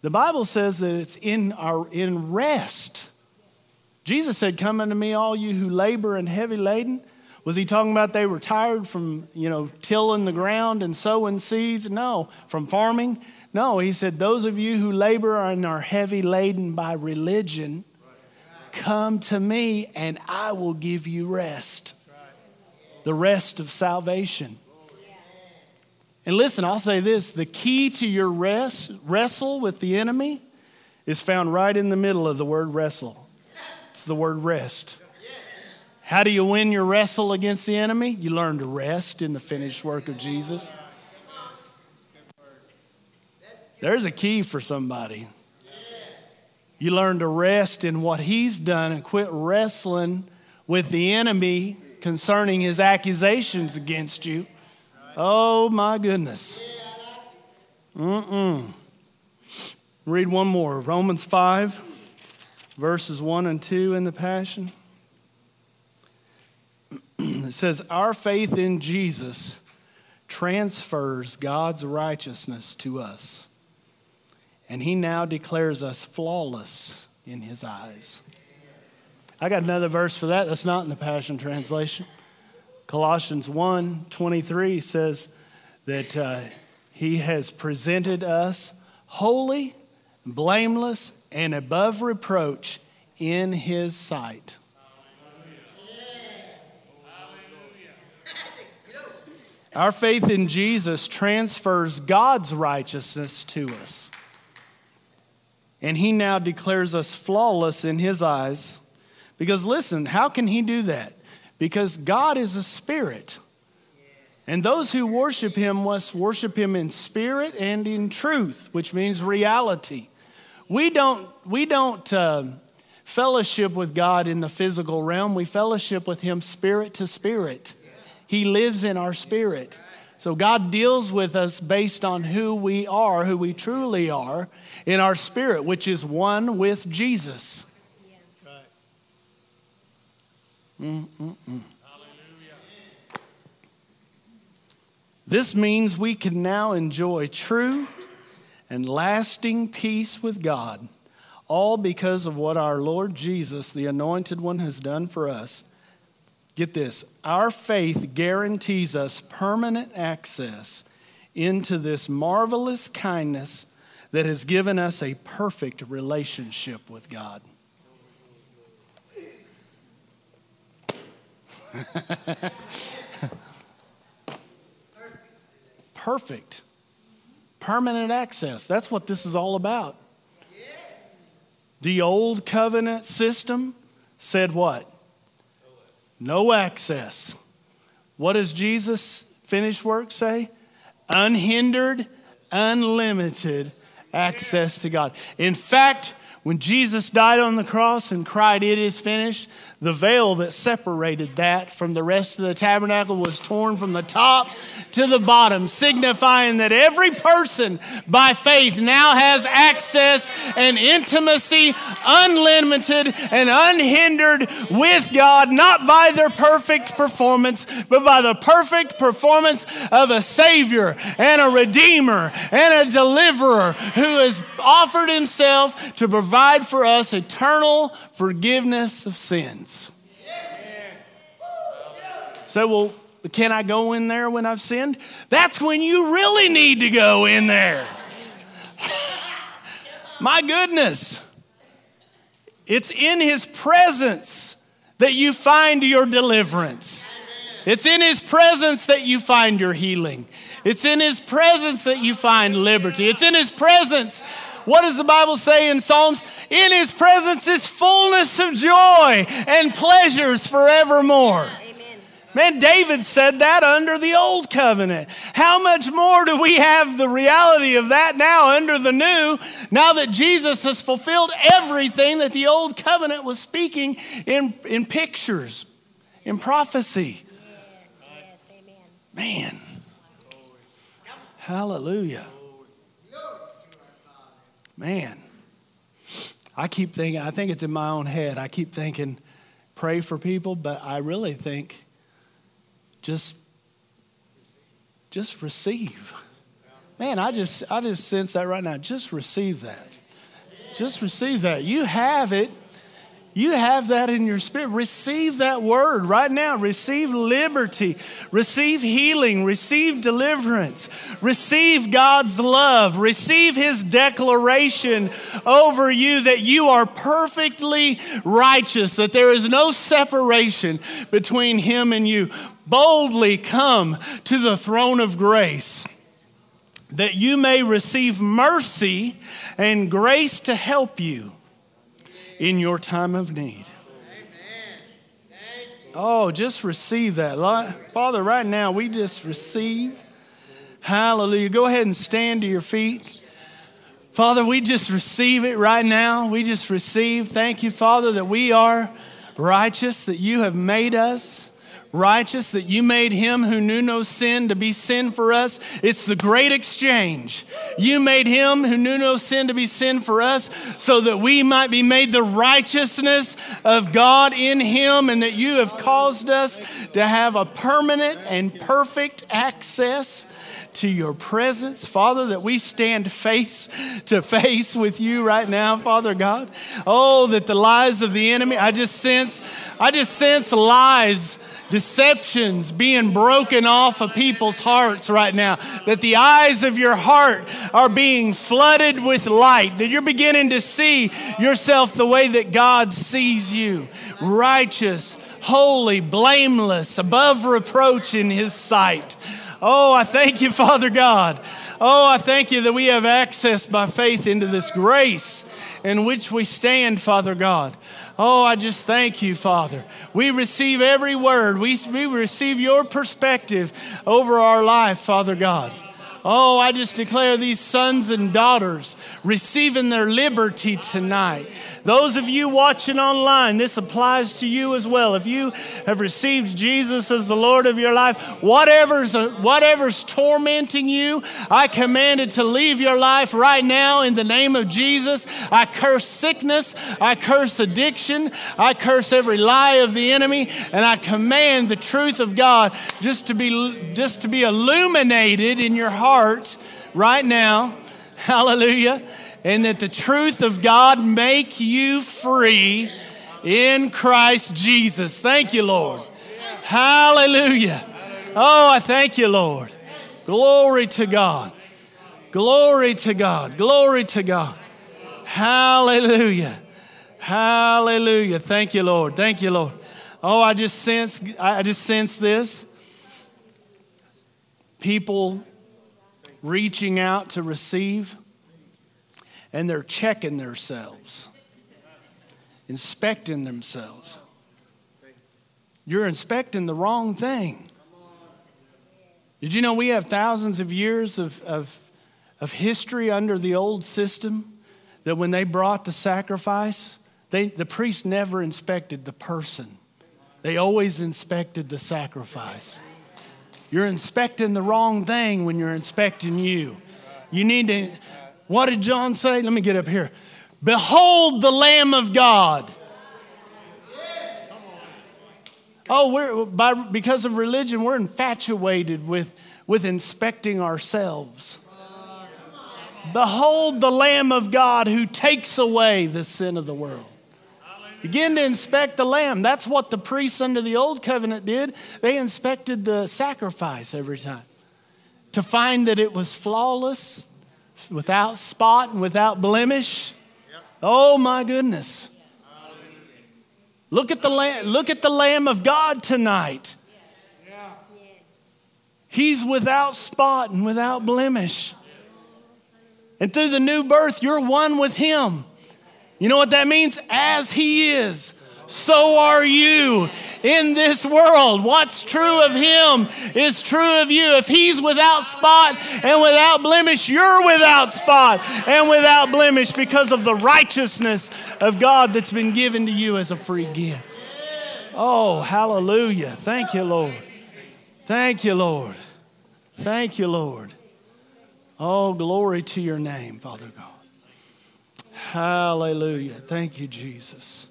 The Bible says that it's in our in rest. Jesus said, Come unto me, all you who labor and heavy laden. Was he talking about they were tired from, you know, tilling the ground and sowing seeds? No. From farming? No. He said, Those of you who labor and are heavy laden by religion, come to me and I will give you rest. The rest of salvation. And listen, I'll say this the key to your rest, wrestle with the enemy is found right in the middle of the word wrestle. It's the word rest. How do you win your wrestle against the enemy? You learn to rest in the finished work of Jesus. There's a key for somebody. You learn to rest in what he's done and quit wrestling with the enemy concerning his accusations against you. Oh my goodness. Mm-mm. Read one more. Romans 5, verses 1 and 2 in the Passion. *clears throat* it says, Our faith in Jesus transfers God's righteousness to us, and he now declares us flawless in his eyes. I got another verse for that that's not in the Passion Translation. Colossians 1 23 says that uh, he has presented us holy, blameless, and above reproach in his sight. Our faith in Jesus transfers God's righteousness to us. And he now declares us flawless in his eyes. Because listen, how can he do that? because God is a spirit. And those who worship him must worship him in spirit and in truth, which means reality. We don't, we don't uh, fellowship with God in the physical realm, we fellowship with him spirit to spirit. He lives in our spirit. So God deals with us based on who we are, who we truly are in our spirit, which is one with Jesus. Mm-mm-mm. This means we can now enjoy true and lasting peace with God, all because of what our Lord Jesus, the Anointed One, has done for us. Get this our faith guarantees us permanent access into this marvelous kindness that has given us a perfect relationship with God. *laughs* Perfect. Permanent access. That's what this is all about. The old covenant system said what? No access. What does Jesus' finished work say? Unhindered, unlimited access to God. In fact, when Jesus died on the cross and cried, It is finished, the veil that separated that from the rest of the tabernacle was torn from the top to the bottom, signifying that every person by faith now has access and intimacy, unlimited and unhindered with God, not by their perfect performance, but by the perfect performance of a Savior and a Redeemer and a Deliverer who has offered Himself to provide for us eternal forgiveness of sins. So, well, can I go in there when I've sinned? That's when you really need to go in there. *laughs* My goodness. It's in His presence that you find your deliverance. It's in His presence that you find your healing. It's in His presence that you find liberty. It's in His presence. What does the Bible say in Psalms? In His presence is fullness of joy and pleasures forevermore. Amen. Man, David said that under the old covenant. How much more do we have the reality of that now under the new, now that Jesus has fulfilled everything that the old covenant was speaking in, in pictures, in prophecy? Yes, amen. Man. Hallelujah. Man. I keep thinking, I think it's in my own head. I keep thinking, pray for people, but I really think just just receive. Man, I just I just sense that right now. Just receive that. Just receive that. You have it. You have that in your spirit. Receive that word right now. Receive liberty. Receive healing. Receive deliverance. Receive God's love. Receive His declaration over you that you are perfectly righteous, that there is no separation between Him and you. Boldly come to the throne of grace that you may receive mercy and grace to help you in your time of need. Oh, just receive that. Father, right now, we just receive. Hallelujah. Go ahead and stand to your feet. Father, we just receive it right now. We just receive. Thank you, Father, that we are righteous, that you have made us righteous, that you made him who knew no sin to be sin for us. It's the great exchange. You made him who knew no sin to be sin for us so that we might be made the righteousness of God in him, and that you have caused us to have a permanent and perfect access to your presence, Father, that we stand face to face with you right now, Father God. Oh, that the lies of the enemy, I just sense, I just sense lies deceptions being broken off of people's hearts right now. That the eyes of your heart are being flooded with light. That you're beginning to see yourself the way that God sees you righteous, holy, blameless, above reproach in His sight. Oh, I thank you, Father God. Oh, I thank you that we have access by faith into this grace in which we stand, Father God. Oh, I just thank you, Father. We receive every word, we, we receive your perspective over our life, Father God. Oh, I just declare these sons and daughters receiving their liberty tonight. Those of you watching online, this applies to you as well. If you have received Jesus as the Lord of your life, whatever's, whatever's tormenting you, I command it to leave your life right now in the name of Jesus. I curse sickness, I curse addiction, I curse every lie of the enemy, and I command the truth of God just to be, just to be illuminated in your heart right now. *laughs* Hallelujah and that the truth of God make you free in Christ Jesus. Thank you, Lord. Hallelujah. Oh, I thank you, Lord. Glory to God. Glory to God. Glory to God. Hallelujah. Hallelujah. Thank you, Lord. Thank you, Lord. Oh, I just sense I just sense this. People reaching out to receive and they're checking themselves, inspecting themselves. You're inspecting the wrong thing. Did you know we have thousands of years of, of, of history under the old system that when they brought the sacrifice, they, the priest never inspected the person, they always inspected the sacrifice. You're inspecting the wrong thing when you're inspecting you. You need to what did John say? Let me get up here. Behold the Lamb of God. Oh, we're by, because of religion, we're infatuated with, with inspecting ourselves. Behold the Lamb of God who takes away the sin of the world. Begin to inspect the lamb. That's what the priests under the old covenant did. They inspected the sacrifice every time to find that it was flawless, without spot and without blemish. Oh my goodness. Look at the lamb, look at the lamb of God tonight. He's without spot and without blemish. And through the new birth, you're one with him. You know what that means? As he is, so are you in this world. What's true of him is true of you. If he's without spot and without blemish, you're without spot and without blemish because of the righteousness of God that's been given to you as a free gift. Oh, hallelujah. Thank you, Lord. Thank you, Lord. Thank you, Lord. Oh, glory to your name, Father God. Hallelujah. Thank you, Jesus.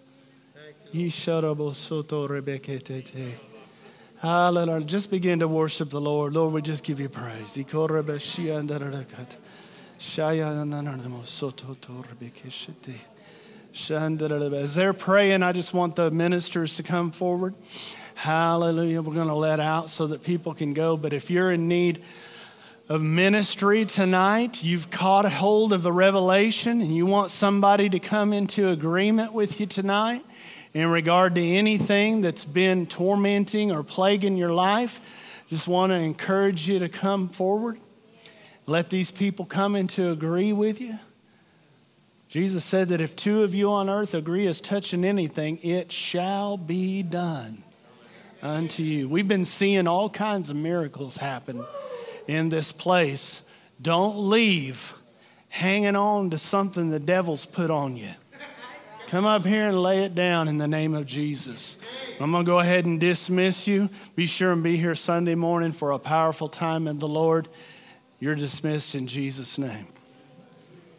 Hallelujah. Just begin to worship the Lord. Lord, we just give you praise. As they're praying, I just want the ministers to come forward. Hallelujah. We're going to let out so that people can go. But if you're in need of ministry tonight, you've caught hold of the revelation and you want somebody to come into agreement with you tonight in regard to anything that's been tormenting or plaguing your life, just want to encourage you to come forward. Let these people come into agree with you. Jesus said that if two of you on earth agree as touching anything, it shall be done unto you. We've been seeing all kinds of miracles happen in this place. Don't leave hanging on to something the devil's put on you. Come up here and lay it down in the name of Jesus. I'm going to go ahead and dismiss you. Be sure and be here Sunday morning for a powerful time in the Lord. You're dismissed in Jesus' name.